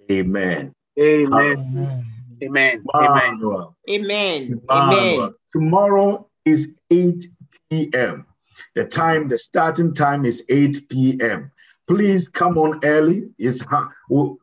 Amen. Amen. Amen. Amen. Amen. Amen. Tomorrow is 8 p.m. The time, the starting time is 8 p.m. Please come on early. It's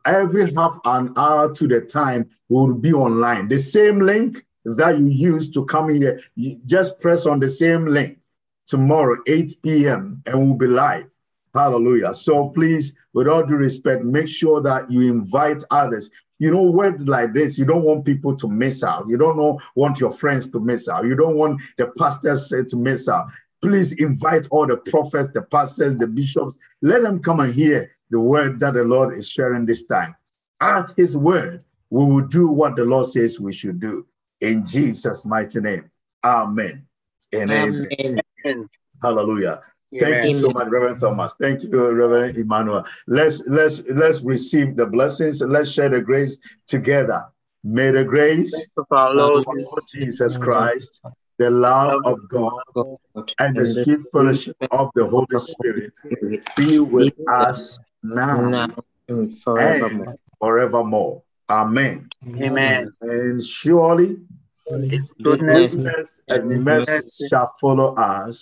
every half an hour to the time will be online. The same link that you use to come here, you just press on the same link tomorrow, 8 p.m., and we'll be live. Hallelujah. So please, with all due respect, make sure that you invite others. You know, words like this, you don't want people to miss out. You don't know, want your friends to miss out. You don't want the pastors to miss out. Please invite all the prophets, the pastors, the bishops. Let them come and hear the word that the Lord is sharing this time. At his word, we will do what the Lord says we should do. In Jesus' mighty name. Amen. And amen. amen. Hallelujah. Thank you so much, Reverend Thomas. Thank you, Reverend Emmanuel. Let's let's let's receive the blessings. Let's share the grace together. May the grace of our Lord Jesus Christ, the love of God, and the sweet fellowship of the Holy Spirit be with us now and forevermore. Amen. Amen. And surely his goodness and mercy shall follow us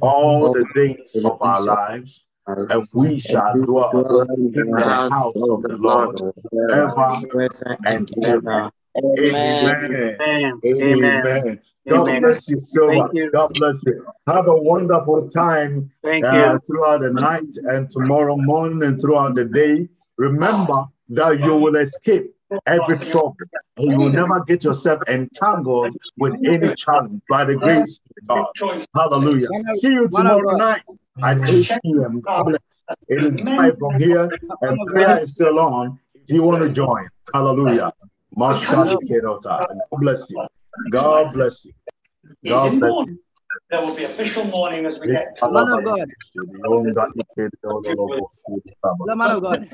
all the days of our lives, and we shall dwell in the house of the Lord ever and ever. Amen. Amen. Amen. God bless you so Thank much. You. God bless you. Have a wonderful time Thank uh, you. throughout the night and tomorrow morning and throughout the day. Remember that you will escape every trouble. And you will never get yourself entangled with any challenge by the grace of God. Hallelujah. See you tomorrow night at 8 p.m. God bless. It is live from here, and prayer is still on if you want to join. Hallelujah. God bless you. God bless you. God bless you. There will be official mourning as we get to Man of God. The man of God.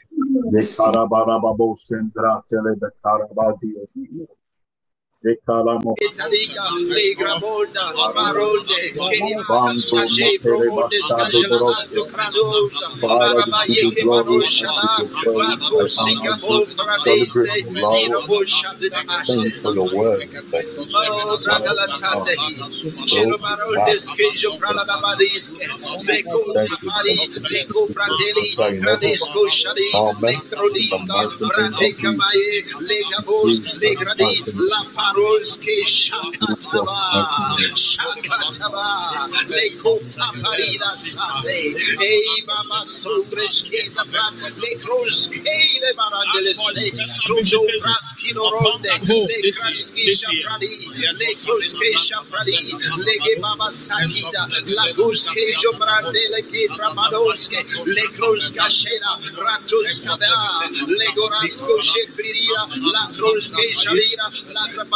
Zekalamo. Italica, Legra Bolda, Amarolde, Kenimaka, Shaje, Promonde, Skajalamanto, Kradosa, Marabaye, Kemarosha, Vako, Sika, Bondradeste, Dino Bosha, the Thank for your word. Oh, Dragala Sande, Chelo Marolde, Skejo, Prada Badiste, Zeko, Sapari, Leko, Fratelli, Gradesco, Shadi, Lectrodisca, Brate, Kamaye, Lega Bos, Legradi, La Baroski Shakataba, Shakataba, Leko Faparida Sate, Ei Baba Sobreski Zabrat, Lekroski Le Barandele Sate, Trujo Braski Loronde, Lekraski Shapradi, Lekroski Shapradi, Lege Baba Sakida, Laguski Jobrandele Kitra Madoske, Lekroska Shena, Ratuska le Legorasko Shefriria, Lakroski Shalira, Lakraba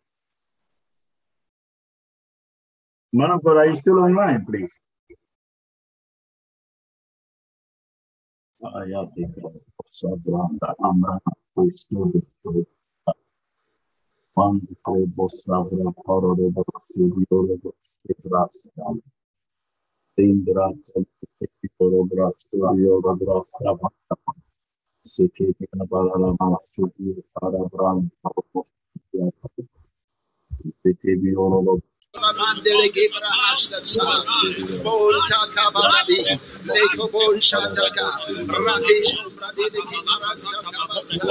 Man of God, are you still online, please? I have the Savranda Amra, who stood the stood. One Klebo Savra Parado Studio Stefras. Indra Toro Brasla Yoga Brasla. Sekete Balala Masuki Parabram. Sekete Biolo Mandele Gebra Ashtatsa, Bonta Kabaradi, Leko Bon Shataka, Rakesh Bradele Gimaranta Kabasa,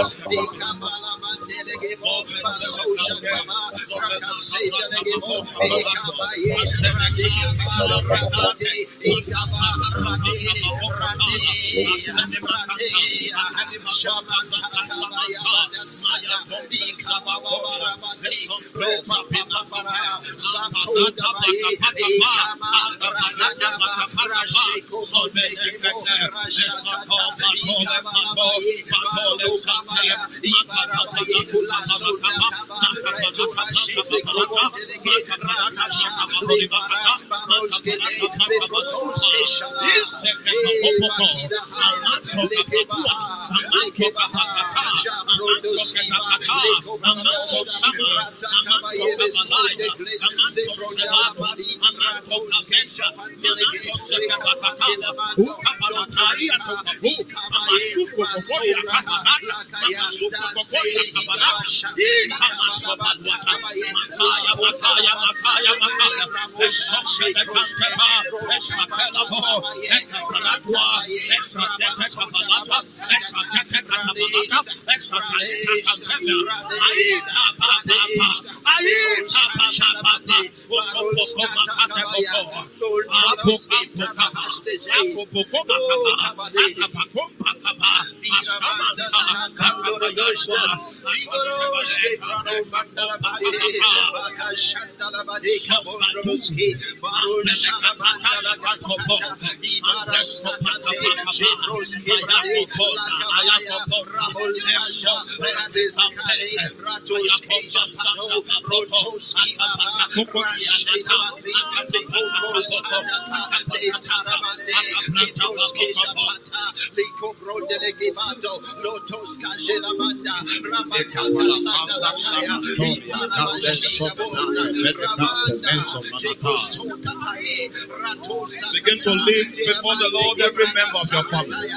Kabala Mandele Gebo, Baso Shakaba, Rakaseta Legebo, Ekabaye, Radika Rabate, Ekaba, Rade, Rade, Rade, Shamanta Kabaya, Dasaya, Ekaba Rabate, Ropa Papa Amando Aye, papa, papa, aye, papa, papa. Rabos Begin to lift before the Lord every member of your family.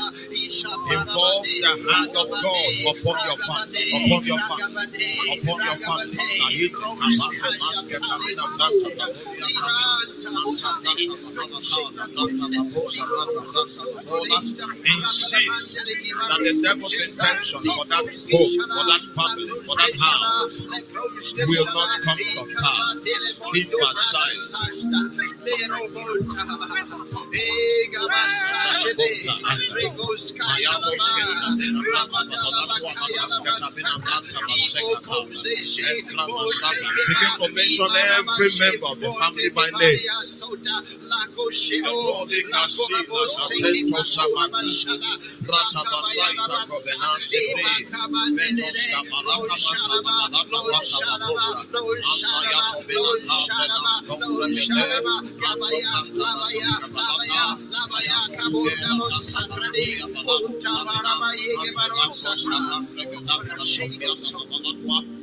Involve the hand of God upon your family, upon your family, upon your family. Insist that the devil's intention for that home, for that family, for that house will not come to pass. Keep aside. Begin to mention every every member of the family by name. Thank you.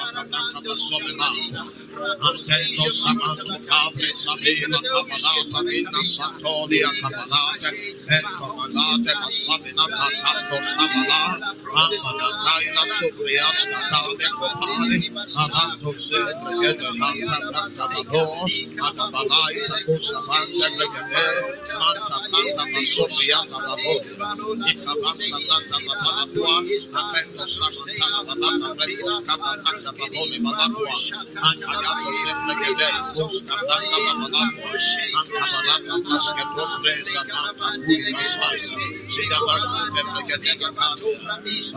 Branta Basamina Antendo Samanta Cabre Sabina Kabalata Vina Santolia Kabalata and Kabalata Masabina Patato Sabala Ampataina Suprias Natale Kopali Amanto Sempre Gede Hanta Branta Babo Akabalai Tato Samanta Gede Manta Manta Masopria Babo Ikabansa Manta Babalatua Atendo Samanta Balata Brekos Kabalata Baboli Balatua Antayato Sempre Gede Koska Branta Babalatua Antabalata Kaske Topreza Manta Kuri Masai Shigabasa Sempre Gede Kakatu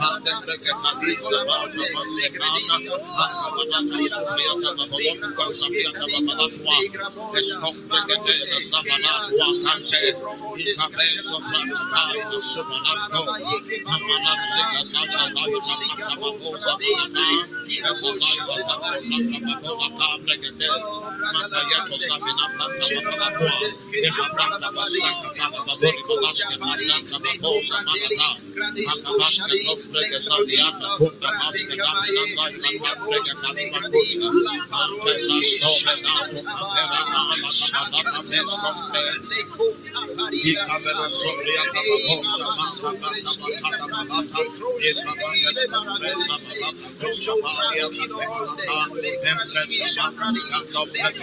Ande Breke Kadisa Manta Mansekata Antabalata Supria Kabalata Kasapia Kabalatua Eskompe Gede Zabalatua Kante Ikabeso Branta Kaina Sumanako Amanan Sika Sasa Babosa Balata Esa Zaiba Sasa Kababosa Mata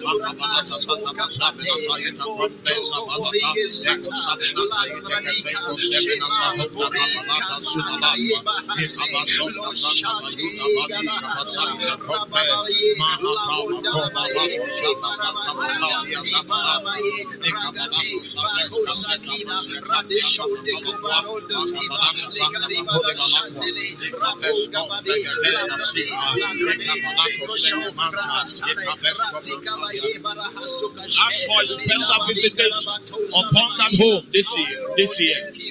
Balata Wata Ask for special visitors upon that home this year. This year.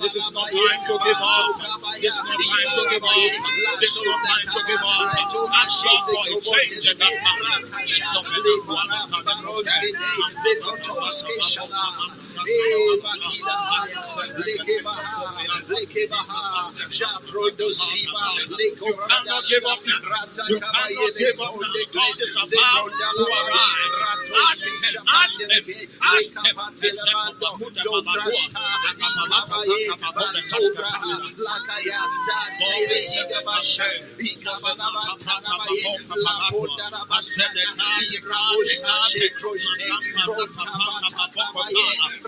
This is not time to give up. This is not time to give up. This is not time to give up. Ask God for a change in that heart. And so many people you cannot give up the You cannot give up the God is about to arise. Ask him, ask him, ask him. Ask him, ask him.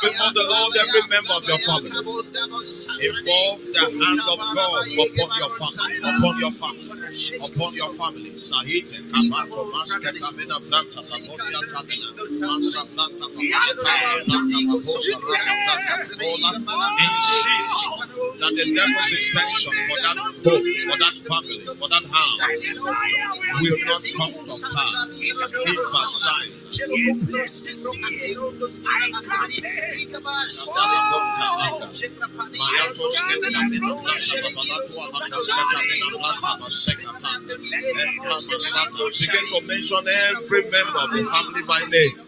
Before the Lord every member of your family. Involve the hand of God upon your family, upon your family, upon your family. Sahid, God's intention for that home, for that family, for that house will not come from her. In Versailles. Begin to mention every member of the family by name.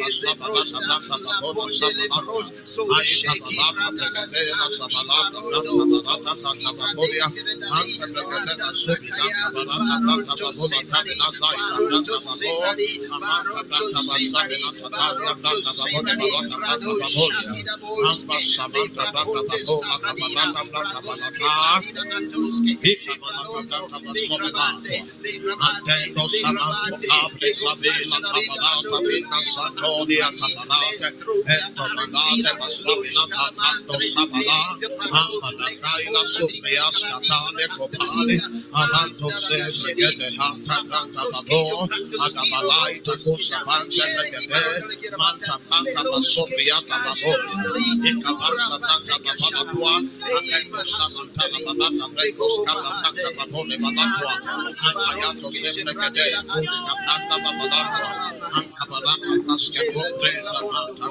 Santo not coming to Kabalata Bina Santonia Kabalata Ento Manate Basabina Patato Sabala Amanakaila Suprias Katane Kopale Amanto Sempre Gede Hata Kata Babo Agabalai Tako Sabante Regede Manta Panta Basopria Kababo Ikabansa Tata Babalatua Akendo Samantana Banata Brekos Kata Tata Babone Balatua Akayato Sempre Gede Fuska Tata Babalatua Ankabalata Kaske Presa Manta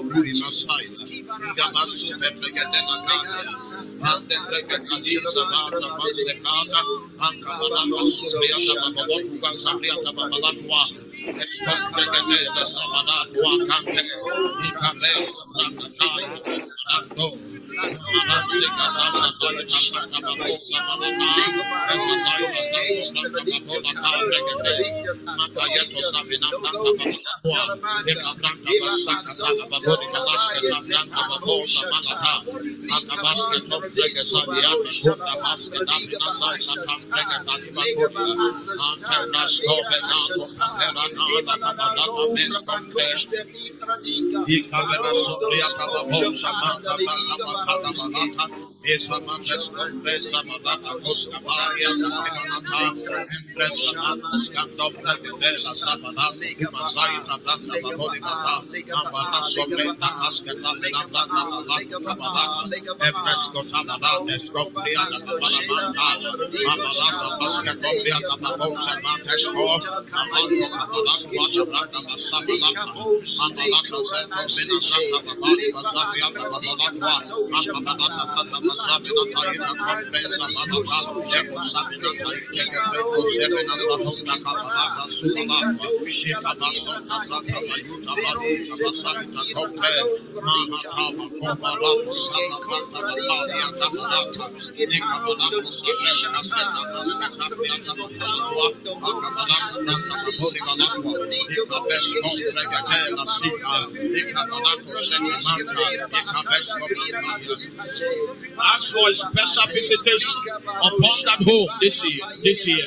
Babalotu Kasapriata Babalatua Espregede Sabalatua Kante Ikabes Rakatai Rando Are covered, Samantha, Pata Balata, Esa Mandes Compresa Madata Costa Maria, Takinanata, Empresa Mandes Candom Plegedela Sabanata, Masaita Planta Babodi Mata, Amala Sobreta Cascata, Planta Balata, Balata, Empresco Tamarada, Scombria, Babalamanta, Amalata Pasca Combria, Babosa Mantesco, Amalto Cabalata, Planta Planta Basabalata, Amalata Sento Minata Babali, Basabia, Babalata, Ask for a special visitation upon that home this year. This year.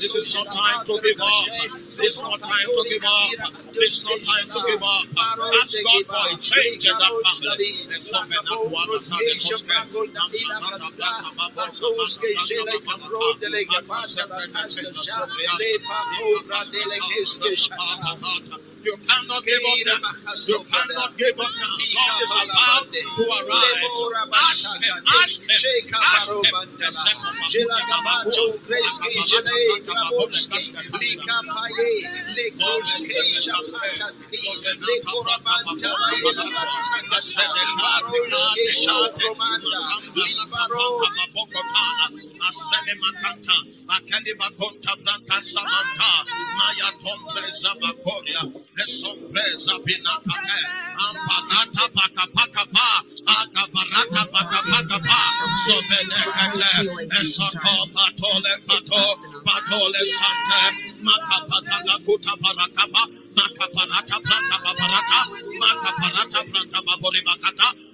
This is not time to give up. This is not time to give up. This is not time to give up. Ask God for a change in that family. And so many not one of the you cannot give up now. You cannot give up now. God is about to arise. Ask him, ask him, ask him. Asene makanta, akeli makonta branta samanta, maya tombe zabakoria, esombe zabinakate, amparata paka paka pa, agabarata paka paka pa, sobelekate, esoko patole pato, patole makapata lakuta parakapa, makaparata pranta babarata, makaparata bakata,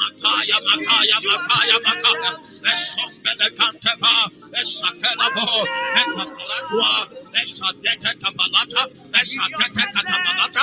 Makaya, Makaya, Makaya, Makaya, Esombele Canteba, Esakelabo, Ekapalatua, Esatete kabalata, esatete katabalata,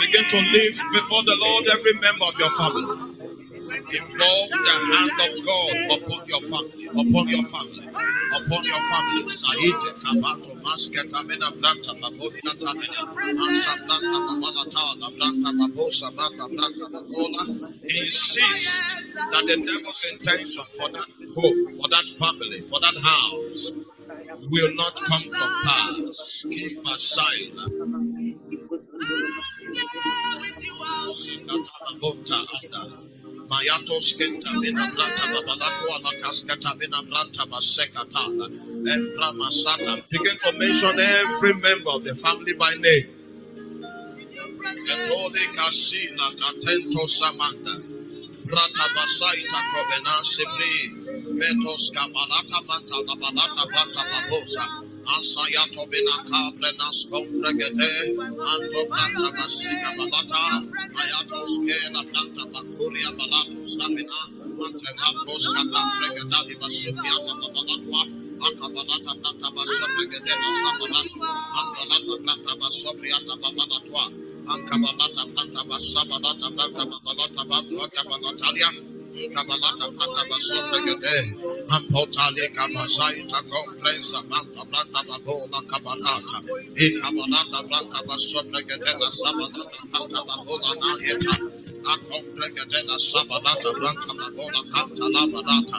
Begin to live before the Lord every member of your family. Involve the hand of God upon your family, upon your family, upon your family. Insist that the devil's intention for that home, for that family, for that house will not come to pass. Keep aside. Mayatos kenta embra masata. Begin to mention every member of the family by name. Etole kasila katento samanda. Brata basaita kovena sibri. Metos branta babosa. Asayato bina kompregete. Anto branta basika balata. Ayatos kela branta bakuria balatu stamina. Ante labros kata pregeta di basukiata babalatwa. Akabalata branta basopregete basabalatu. Akabalata branta basopriata babalatwa. Ankabalata branta basabalata branta babalata babalata babalata Kabalata Pata Basota Gade, Ampotali Kabasai Tako Presa Manta Branda Babola Kabalata, E Kabalata Branda Basota Gade, Sabalata Pata Babola Nahita, Akompre Gade, Sabalata Branda Babola Kanta Labarata,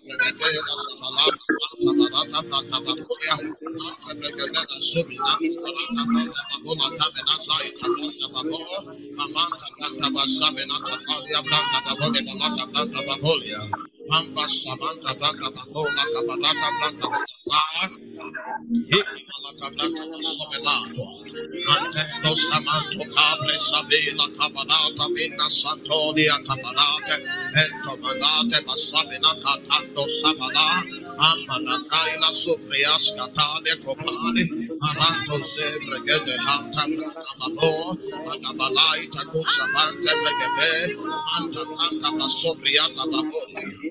Amanta Branda Basabina Katalia Branda Babole Balata Branda Babolia, Pampa Samanta Branda Babola Kabalata Branda Babola, Antendo Samanto Cable Sabina Cabanata Mina Santonia Cabanate Ento Manate Basabina Catato Sabana Amanakaila Suprias Catale Copale Aranto Sebre Gede Hanta Babo Atabalai Taco Samante Regebe Anta Tanta Basobriata Baboli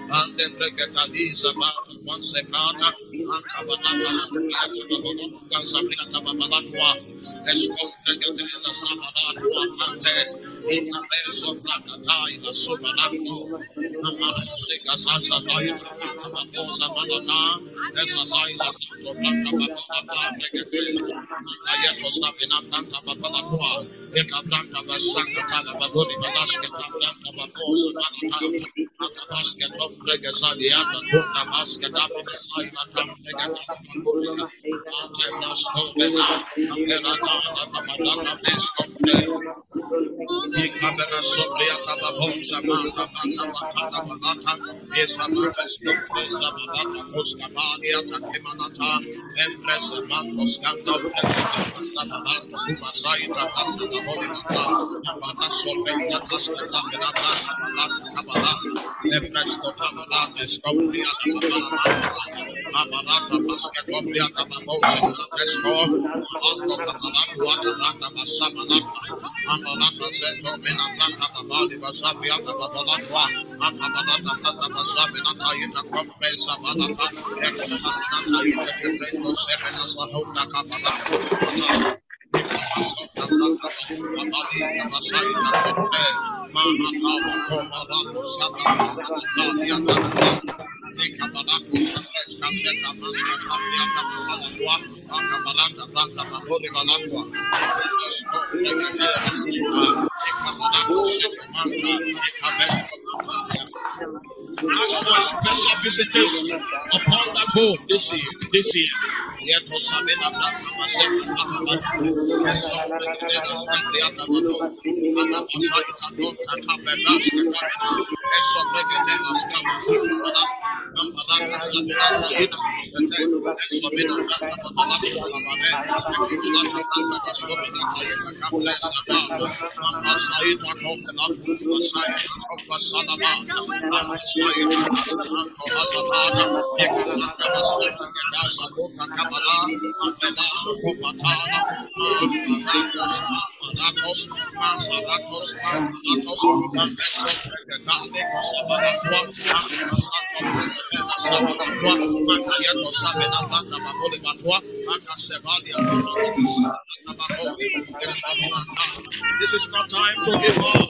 Ande Breketaliza Bata Once Brata Antabalata Subriata Babalatuka Sabriata Babalatwa Escontre Gedena Sabalatwa Ante Inabeso Brakatai La Subalato Amara Sika Sasa Taita Bababosa Balata Esa Saila Santo Branta Babalata Brekete Ayato Sabina Branta Babalatwa Eka Branta Basaka Tala Baburi Balaska Branta Empresto Tabalata, Sahota Kabalata. Ask for special visitation upon that home this year. This year. Yeto sabena tata masema tata bata. Ezo prekria tata do. Ana pasai tata tata bernas kefarina. Ezo prekete nas kama sakana. Kampala tata bina tahina. Ezo bina tata tata tata lamane. Ekula tata tata sobina tahina kamle This is not time to give up.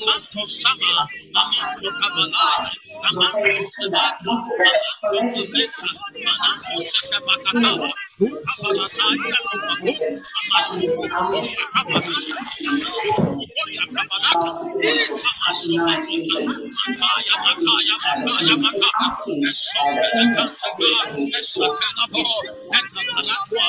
Amanto Sama, Amanto Kabala, Amanto Sabata, Amanto Zeka, Amanto Seka Bakata, Kabalata, Yakubaku, Amasuku, Kabala, Oya Kabalata, Amasuka, Makaya, Makaya, Makaya, Makaya, Esope, Ekantaka, Esakanabo, Ekabalatwa,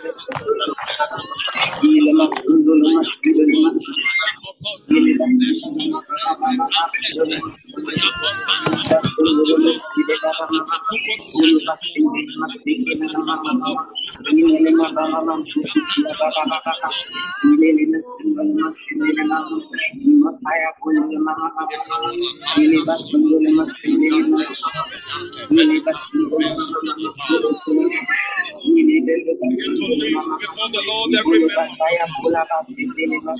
before the Lord every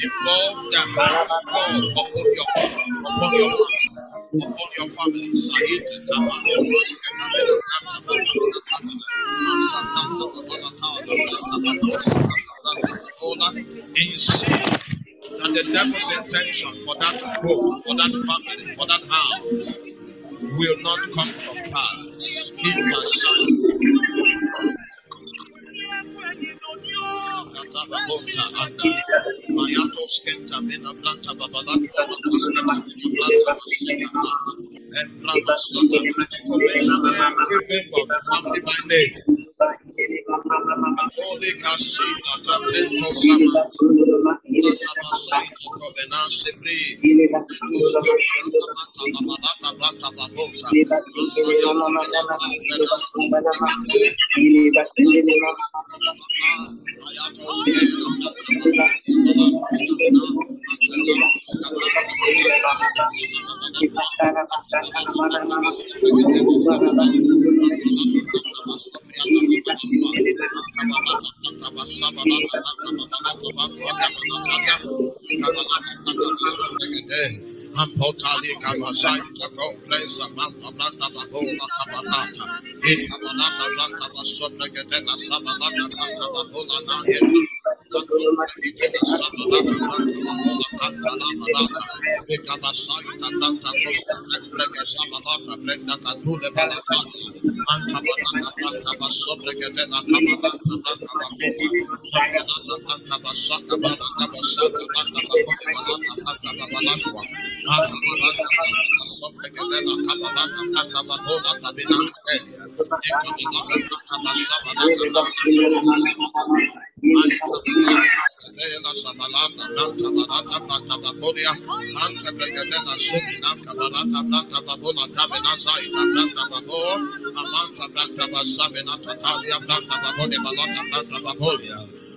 involve the of your that house will not come to pass. In my son. Mayato skenta mena planta babalata babalata planta and planta slata information every member the family by name. Sebri, Planta Planta Babosa, Ampotali Brenda Catule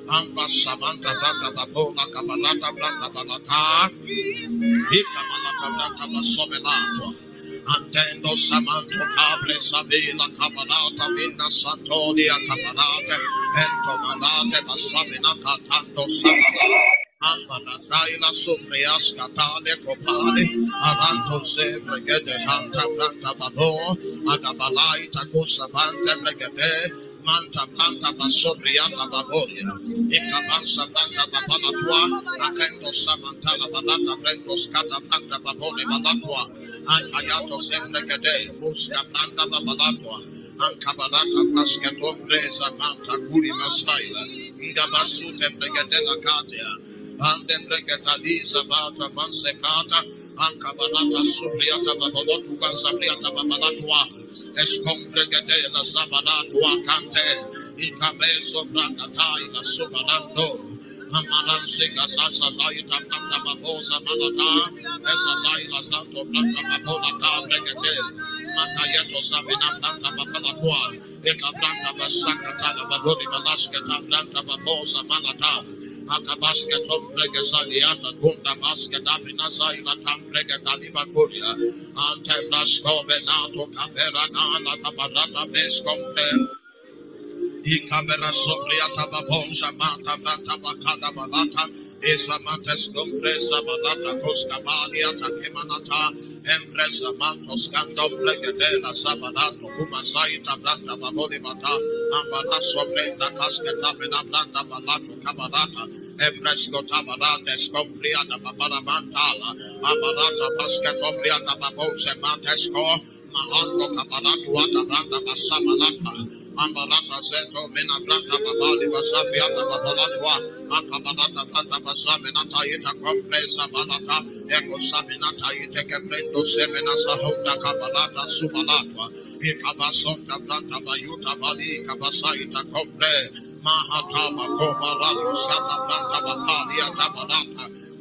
Amba Samantha Branda Babola Kabalata Branda Balata Ika Malata Branda Basomelato Antendo Samanto Cabre Sabila Cabalata Minna Santonia Cabalata Ento Malate Basamina Catando Sabala Ambanataila Suprias Catale Copale Aranto Sempre Gede Hanta Branda Babo Agabalaita Cusabante Bregede Manta Planta Basobriata Babolia, Ikabansa Planta Babalatua, Akendo Samantala Balata Brendo Scata Planta Babole Balatua, Ayato Sempre Gede, Muska Planta Babalatua, Ankabalata Pascaton Presa Manta Guri Masaila, Ngabasute Bregadela Katia, Andem Bregataliza Bata Mansecata, Ankabalata Subriata Babalotu Sabriata Babalatua, Escombregate la. Sabalatua Cante, Incabeso Bracatai la Subalando, Amaranse Gasasa Zaita Planta Babosa Malata, Esa Zaila Santo Planta Babola Cabregate, Matayeto Sabina Planta Babalatua, Eka Planta Basaka Tala Babori Balaska Planta Babosa Malata, Akabaska Tombrega Saliana Kunda Baska Damina Saila Tambrega Taliba Kuria Ante Blasco Benato Capera Nala Tabarata Bescompe Icabera Sobriata Babonja Mata Brata Bacada Balata. Isamantes Compresa Balata Costa Balia Takemanata Empresa Mantos Candom Bregedela Sabanato Kumasaita Brata Baboli Mata. Ambala Sobrenda Casceta Mena Brata Balato Cabarata Empresco Tabarandes Compriata Babaramantala Abarata Fascatobriata Babose Matesco Mahando Cabarato Wata Brata Basamalata Ambarata Zeto Mena Brata Babali Basabiata Babalatwa Akabarata Tata Basaminata Ita Compresa Balata Eko Saminata Ite Keprendo Semena Sahota Kabarata Subalatwa Ikabasota Brata Bayuta Bali Kabasa Ita Compre Mahatama Kobaralo Sata Brata Bapalia Tabarata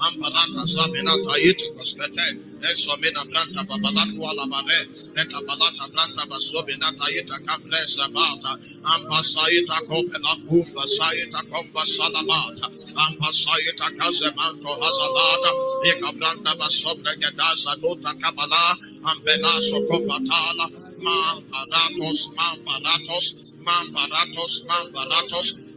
Amparata Sabinata Yitikoscate, Esomina Branta Babalatua Lamare, Neta Branta Basobinata Yita Campresa Bata, Ampasaita Copela Kufa Saita Comba Salamata, Ampasaita Casemanto Hazalata, Eka Basobra Gedasa Nota Kabala, Ambelaso Copatala, Mamparatos, Mamparatos, Mamparatos, Mamparatos,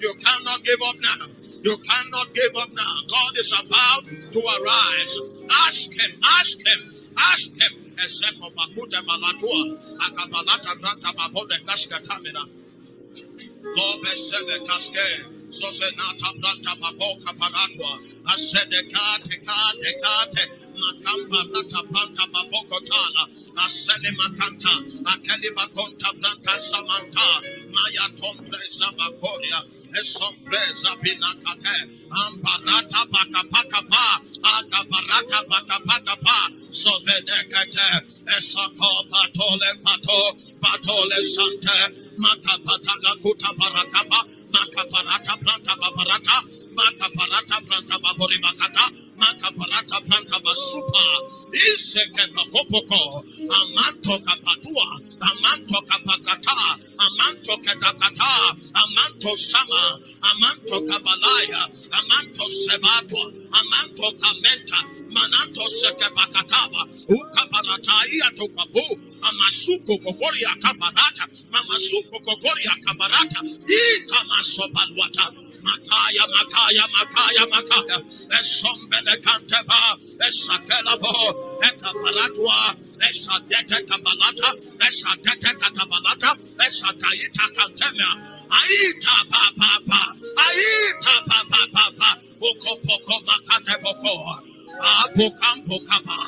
You cannot give up now. You cannot give up now. God is about to arise. Ask him, ask him, ask him. Eseko Bakuta Balatua Akabalata. Sosenata Branta Baboka Paratwa, Asedekate Kate Kate, Makamba Rata Branta Babokotala, Asele Makanta, Akeli Bakonta Branta Samanta, Maya Tompresa Bakoria, Esompresa Binakate, Ambarata Bakapaka Pa, Agabarata Bakapaka Pa, Sovedekate, Esako Patole Pato, Patole Sante, Makapata Kuta Barakaba, Makaparata Planta Babarata, Makaparata Planta Babori Makata, Makaparata Planta Basupa, Iseke Bakopoko, Amanto Kapatua, Amanto Kapakata, Amanto Katakata, Amanto Sama, Amanto Kabalaya, Amanto Sebatua, Amanto Kamenta, Mananto Sekepakataba, Ukaparata Iatokabu, Amasuko Kokoria Kabarata, Mamasuko Kokoria Kabarata, Ikamasobalwata, Makaya, Makaya, Makaya, Makaya, Esombele Kanteba, Esakelabo, Ekapalatwa, Esadete Kabalata, Esadete Katabalata, Esadaita Kantema. Aita pa pa pa, aita pa pa pa pa, poko poko makate poko, apokam pokama,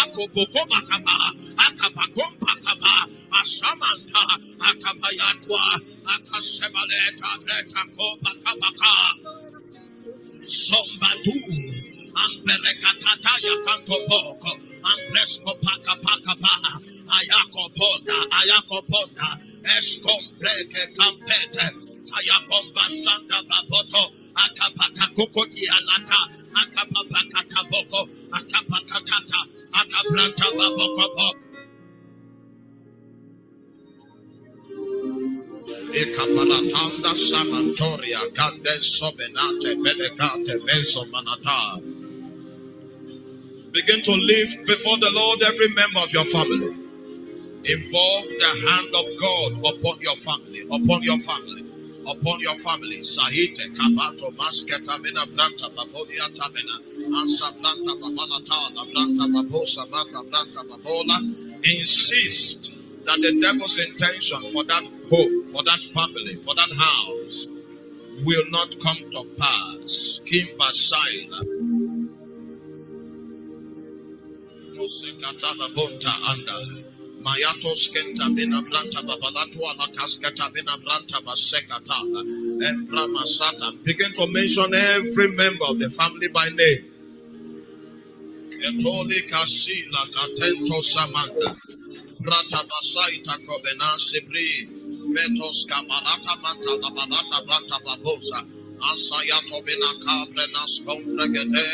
akopoko makama, akapagom pakama, asamanta, akabayatwa, akasebaleta, breka kopa kabaka, sombatu, amperekatata ya kanto poko, ampresko paka paka pa, ayako ponda, ayako eskombreke kampete, ayakomba sanda baboto, akapata kokoti alata, akapapakata boko, akapakatata, akabranta baboko bo. Ekapalatanda samantoria kande sobenate bedekate venso manata. Begin to lift before the Lord every member of your family. Involve the hand of God upon your family, upon your family, upon your family. Sahite kabato masketa mina branta babodia tamina. Ansa branta babalata, la branta babosa, mata branta babola. Insist that the devil's intention for that home, for that family, for that house will not come to pass. Kimba Saila. Bonta. Mayatos kenta bina branta babalatua la kasketa bina branta basekata. Embrama sata. Begin to mention every member of the family by name. Etoli kasila katento samanda. Brata basaita kovena sibri. Metos kamarata manta la barata branta babosa. Asayato bina kabrenas kompregete.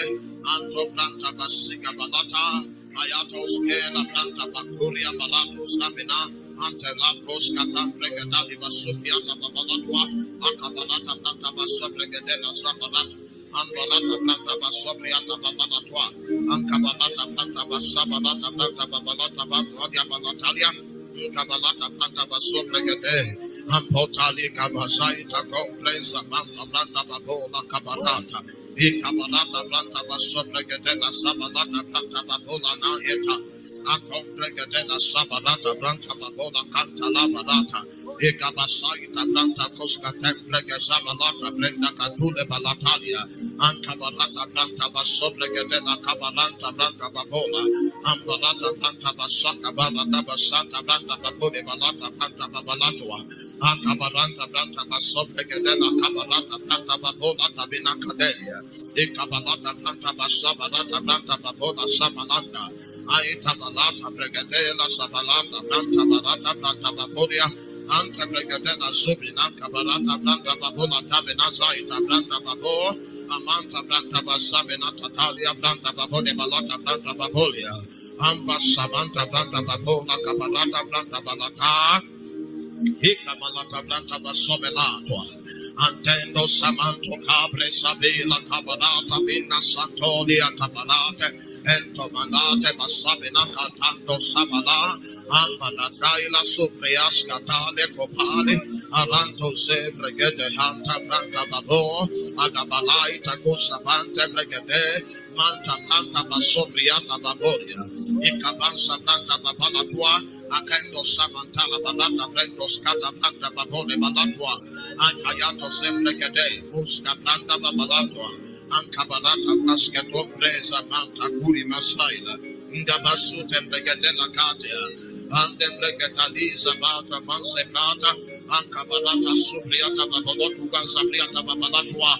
Anto branta basiga balata. Ayatos ke la planta bakuria balatos namina ante la pros katam pregadali basufiata babalatua akabalata planta basopregedela sabarata Anbalata planta basobriata babalatua ankabalata planta basabalata planta babalata babradia balatalia ankabalata planta basopregede Ampotali kabasaita kompresa manta planta babola kabalata Ikabalata planta basopregedela sabalata planta babola naeta Akompregedela sabalata planta babola kanta la barata Ikabasaita Branta Koska Templege Zabalata Brenda Katule Balatalia Antabalata Branta Basobrege Dela Kabalanta Branta Babola Ambalata Branta Basaka Balata Basanta Branta Babole Balata Babalatua Akabaranta Branta Basobrege Dela Kabalata Branta Babola Tabina Kadelia. Ikabalata Branta Basabarata Branta Babola Samalanda Aita Balata Bregadela Sabalata Branta Barata Branta Babolia. Anta Bregadena Subina Kabarata Branda Babola Tabina Zaita Branda Babo Amanta Branda Basabina Tatalia Branda Babole Balata Branda Babolia. Amba Samanta Branda Babola Kabarata Branda Balata Antendo Samanto Cabre Sabila Kabarata Bina Santolia Kabarate Ento Manate Basabina Katando Sabala. Ambanadaila Suprias Katale Kopale. Aranto Se Bregede Hanta Branta Babo Agabalai Takusabante Bregede Manta Panta Basobriata Baboria Ikabansa Branta Babalatua. Akendo Samantala Balata Brendo Skata Branta Babone Balatua. Ankayato Se Bregede Muska Branta Babalatua. Ankabalata Pascato Presa Manta Kuri Masaila. Ndabasu Tembregatela Katia, and Tembregataliza Bata Manse Plata, Ankabarata Subriata Babalotuka Sabriata Babalatua,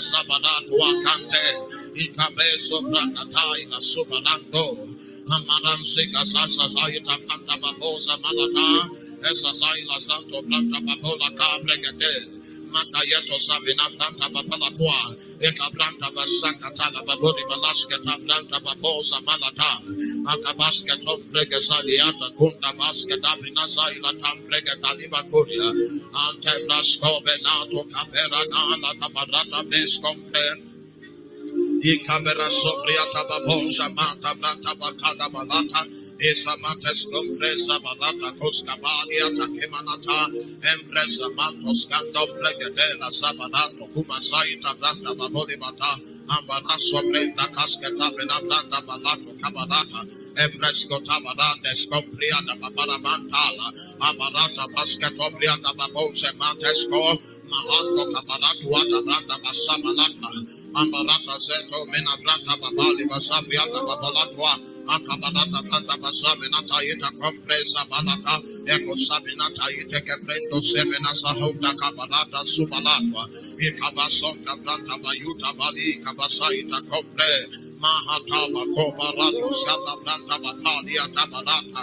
Zabalatua Cante, Brakatai, La Sika Sasa Zayita Panta Babosa Malata, Esasaila Santo Planta Babola Makayato Sabina Planta Babalatua, Eka Planta Basakatala Babodi Balaska Planta Babosa Malata, Akabaska Tom Brega Saliata, Kunda Baska Dabina Saila Tam Brega Taliba Kuria, Ante Blasco Benato Capera Nala Tabarata Bescompe, Ikabera Sobriata Babonja Manta Branta Bakada Balata, Esa mates compresa balata costa balia takemanata empresa mantos canto pregedela sabanato kuma saita branda baboli bata ambana sobrenda casqueta bena branda balato cabanata Embresco tabaranda scompriada babara mantala abarata basqueto brianda babose mantesco mahando cabanatu ata branda basamalata ambarata zeto mena branda babali basabriata babalatwa Akabalata kanta basame nata yeta compresa balata eko sabinata yete keprendo semena sahota kabalata subalatwa ikabasonta planta bayuta bali kabasaita compre mahatama kobarato sata planta batalia tabalata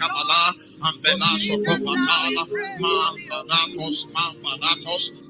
Dota Kabala, Ambelaso Kopatala, Mambaratos,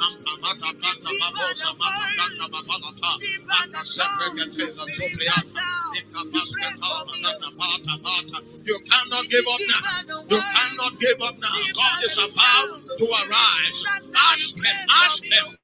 Amamata Branta Babosa, Mama Branta Babalata, Maka Seprekatesa Sobriata, Ikabaskata, Manana Bata. Bata. You cannot give up now. You cannot give up now. God is about to arise. Ask Him, ask Him.